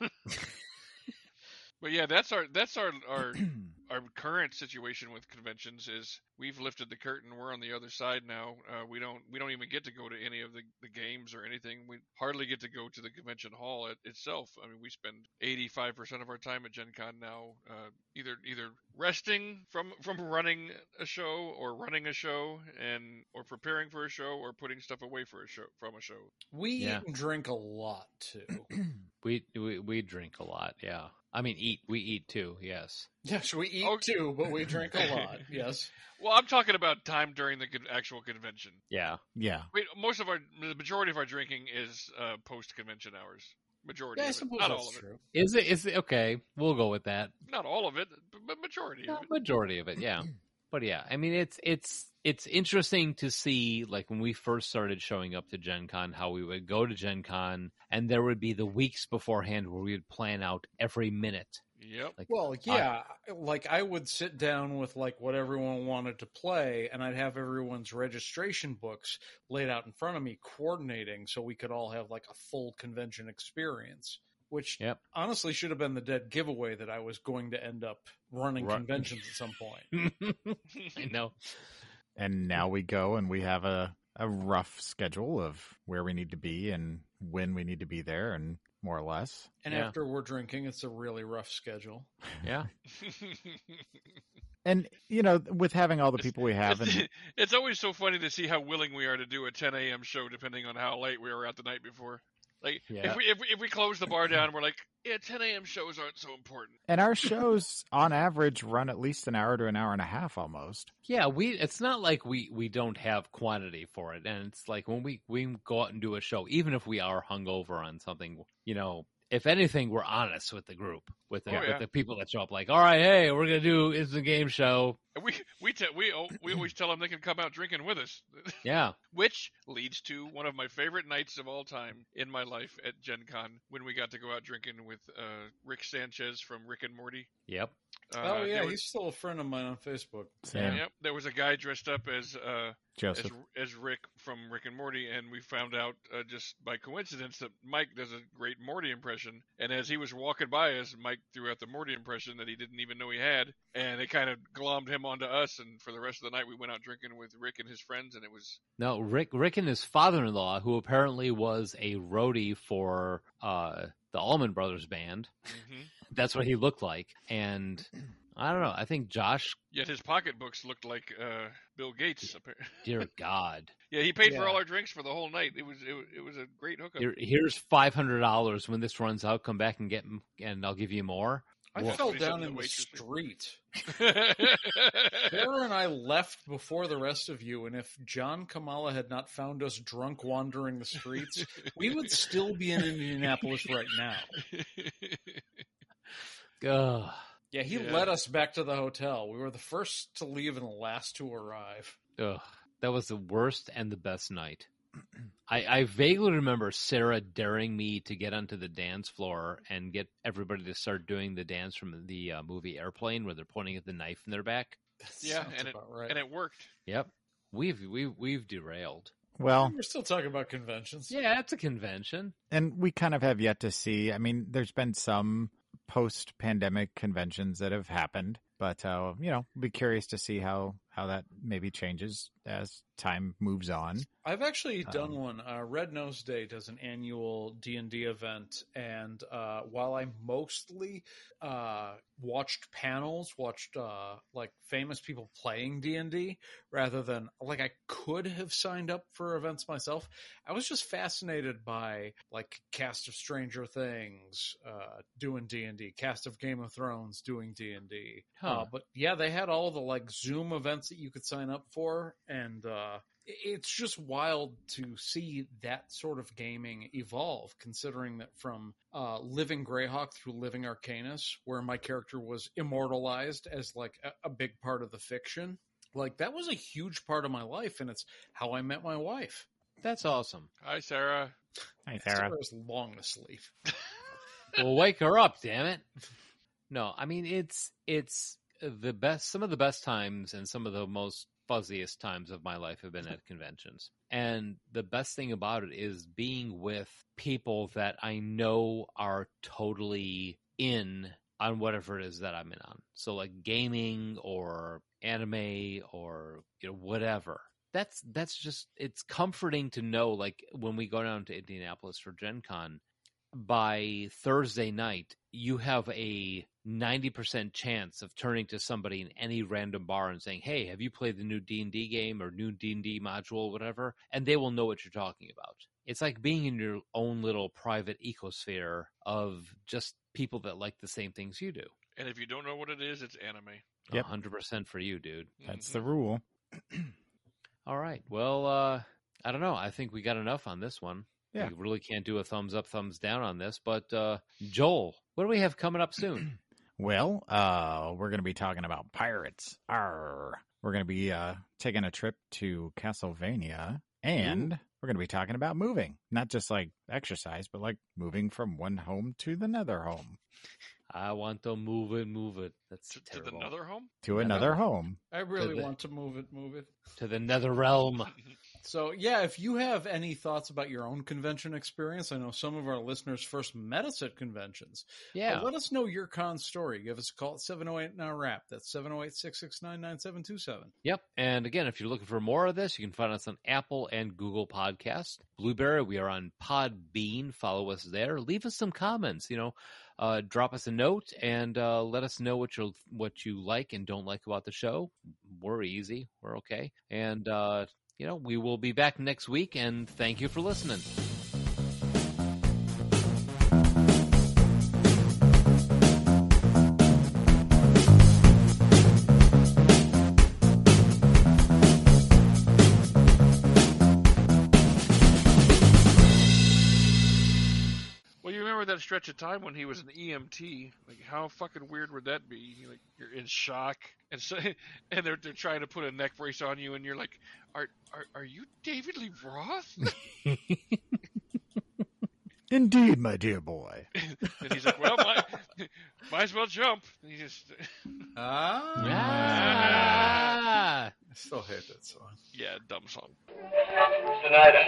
But yeah, that's our that's our our [clears throat] our current situation with conventions is we've lifted the curtain. We're on the other side now. Uh, we don't we don't even get to go to any of the, the games or anything. We hardly get to go to the convention hall it, itself. I mean, we spend 85% of our time at Gen Con now, uh, either either resting from from running a show or running a show and or preparing for a show or putting stuff away for a show from a show. We Yeah. drink a lot too. [clears throat] we we we drink a lot. Yeah, I mean eat. We eat too. Yes. yes, we eat Oh. too, but we drink a [laughs] lot. Yes. Well, I'm talking about time during the actual convention. Yeah. Yeah, Wait, most of our the majority of our drinking is uh, post convention hours. Majority, Yeah, I of it. not that's all of true. Is it? Is it okay? We'll go with that. Not all of it, but- but majority No, of it. majority of it, yeah. But yeah, I mean, it's it's it's interesting to see, like when we first started showing up to Gen Con, how we would go to Gen Con, and there would be the weeks beforehand where we would plan out every minute. Yep. Like, Well, yeah, like I would sit down with like what everyone wanted to play, and I'd have everyone's registration books laid out in front of me, coordinating so we could all have like a full convention experience. Which Yep. honestly should have been the dead giveaway that I was going to end up running Right. conventions at some point. [laughs] [laughs] I know. and now we go and we have a a rough schedule of where we need to be and when we need to be there, and more or less. And Yeah. after we're drinking, it's a really rough schedule. Yeah. [laughs] And you know, with having all the people we have, it's, and it's always so funny to see how willing we are to do a 10 a.m. show, depending on how late we were out the night before. Like Yeah. if we if we, if we close the bar down, we're like, yeah, 10 a.m. shows aren't so important. and our shows on average run at least an hour to an hour and a half, almost. Yeah, we it's not like we we don't have quantity for it. And it's like when we we go out and do a show, even if we are hungover on something, you know, if anything, we're honest with the group, with the Oh, yeah. with the people that show up like, "All right, hey, we're going to do is the game show." And we we te- we oh, we always tell them they can come out drinking with us. [laughs] Yeah. Which leads to one of my favorite nights of all time in my life at Gen Con when we got to go out drinking with uh, Rick Sanchez from Rick and Morty. Yep. Uh, oh yeah, there was- he's still a friend of mine on Facebook. Sam, Yep, there was a guy dressed up as uh, as, Joseph. as Rick from Rick and Morty, and we found out uh, just by coincidence that Mike does a great Morty impression. And as he was walking by us, Mike threw out the Morty impression that he didn't even know he had, and it kind of glommed him onto us. And for the rest of the night, we went out drinking with Rick and his friends, and it was No, Rick Rick and his father-in-law, who apparently was a roadie for uh the Allman Brothers band. mhm. That's what he looked like. And I don't know, I think Josh, yet his pocketbooks looked like uh, Bill Gates. appa- [laughs] dear god. Yeah, he paid for all our drinks for the whole night. It was it, was- it was a great hookup. Here, here's $500 when this runs out, come back and get m- and I'll give you more. I Well- fell Somebody said down the in the waitress- street. [laughs] Sarah and I left before the rest of you, and if John Kamala had not found us drunk wandering the streets, [laughs] we would still be in Indianapolis right now. Ugh. Yeah, he Yeah. led us back to the hotel. We were the first to leave and the last to arrive. Ugh, that was the worst and the best night. [clears throat] I, I vaguely remember Sarah daring me to get onto the dance floor and get everybody to start doing the dance from the uh, movie Airplane, where they're pointing at the knife in their back. [laughs] That Yeah, and it- right. and it worked. Yep, we've we've we've derailed. Well, We're still talking about conventions. Yeah, it's a convention. and we kind of have yet to see. I mean, there's been some post-pandemic conventions that have happened, but uh, you know, be curious to see how how that maybe changes as time moves on. I've actually done Um, one. Uh, Red Nose Day does an annual D and D event, and uh, while I mostly uh, watched panels, watched uh, like famous people playing D and D, rather than like I could have signed up for events myself. I was just fascinated by like cast of Stranger Things uh, doing D and D, cast of Game of Thrones doing D and D. Huh. Uh, But yeah, they had all the like Zoom events that you could sign up for, and uh, it's just wild to see that sort of gaming evolve, considering that from uh, Living Greyhawk through Living Arcanis, where my character was immortalized as like a, a big part of the fiction, like that was a huge part of my life, and it's how I met my wife. That's awesome. Hi, Sarah. Hey, Sarah. Sarah's long asleep. [laughs] well, wake her up, damn it. No, I mean it's it's the best. Some of the best times and some of the most fuzziest times of my life have been at conventions. And the best thing about it is being with people that I know are totally in on whatever it is that I'm in on. So like gaming or anime or you know whatever. That's that's just it's comforting to know like when we go down to Indianapolis for Gen Con by Thursday night, you have a 90% chance of turning to somebody in any random bar and saying, "Hey, have you played the new D&D game or new D&D module whatever?" and they will know what you're talking about. It's like being in your own little private ecosphere of just people that like the same things you do. And if you don't know what it is, it's anime. Yep. 100% for you, dude. That's Mhm. the rule. [clears throat] All right. Well, uh I don't know. I think we got enough on this one. Yeah. We really can't do a thumbs up, thumbs down on this, but uh Joel, what do we have coming up soon? [clears throat] Well, uh, we're going to be talking about pirates. Arr. We're going to be uh, taking a trip to Castlevania, and we're going to be talking about moving. Not just like exercise, but like moving from one home to the nether home, I want to move it, move it. That's To, to terrible. the Nether home? to another home. home. I really the- want to move it, move it. to the nether realm. [laughs] So, yeah, if you have any thoughts about your own convention experience, I know some of our listeners first met us at conventions. Yeah. But let us know your con story. Give us a call at 708 Now Wrap. That's 708 669 9727. Yep. And again, if you're looking for more of this, you can find us on Apple and Google Podcast. Blubrry, we are on Podbean. Follow us there. Leave us some comments. You know, uh, drop us a note and uh, let us know what you what you like and don't like about the show. We're easy. We're okay. And uh, you know, we will be back next week. And thank you for listening. Stretch of time when he was an EMT? Like, how fucking weird would that be? Like, you're in shock, and so, [laughs] and they're they're trying to put a neck brace on you, and you're like, "Are are are you David Lee Roth?" [laughs] Indeed, my dear boy. [laughs] and he's like, "Well, might, might as well jump." And he just, [laughs] Ah. Ah. I still hate that song. yeah, dumb song. Snyder.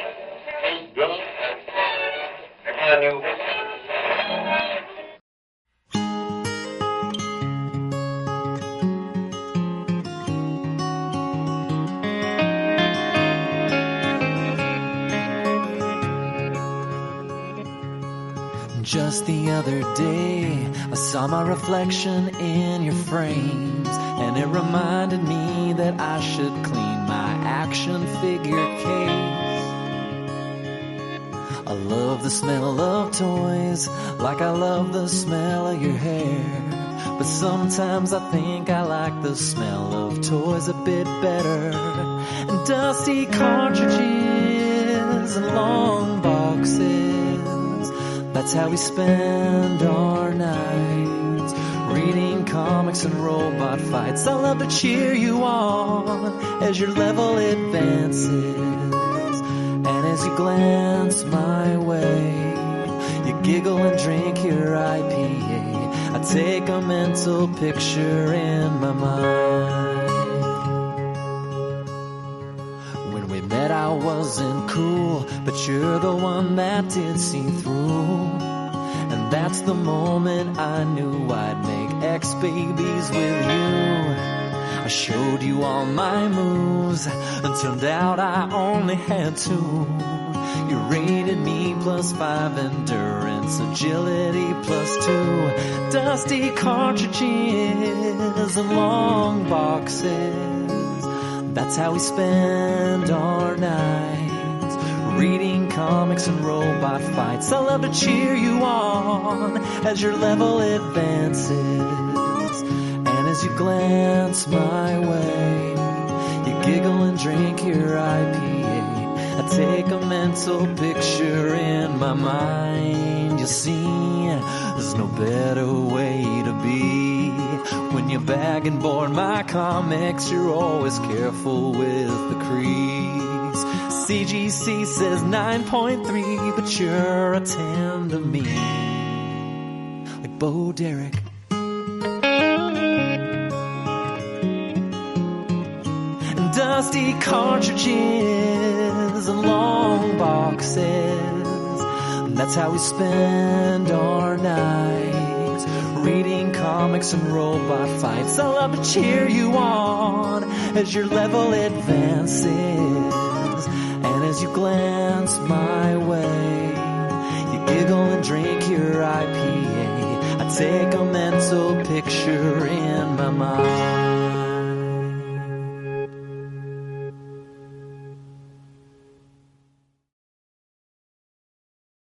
Just the other day, I saw my reflection in your frames, and it reminded me that I should clean my action figure case. I love the smell of toys, like I love the smell of your hair. But sometimes I think I like the smell of toys a bit better. And dusty cartridges and long boxes. That's how we spend our nights. Reading comics and robot fights. I love to cheer you on as your level advances. And as you glance my way, you giggle and drink your IPA. I take a mental picture in my mind. Wasn't cool, but you're the one that did see through. And that's the moment I knew I'd make ex babies with you. I showed you all my moves, and turned out I only had two. You rated me plus five endurance, agility plus two. Dusty cartridges and long boxes. That's how we spend our nights. Reading comics and robot fights. I love to cheer you on as your level advances. And as you glance my way, you giggle and drink your IPA. I take a mental picture in my mind. You see, there's no better way to be. When you're bagging board my comics, you're always careful with the crease. CGC says 9.3, but you're a 10 to me. Like Bo Derek. and dusty cartridges and long boxes. That's how we spend our nights, reading comics and robot fights. I love to cheer you on as your level advances, and as you glance my way, you giggle and drink your IPA. I take a mental picture in my mind.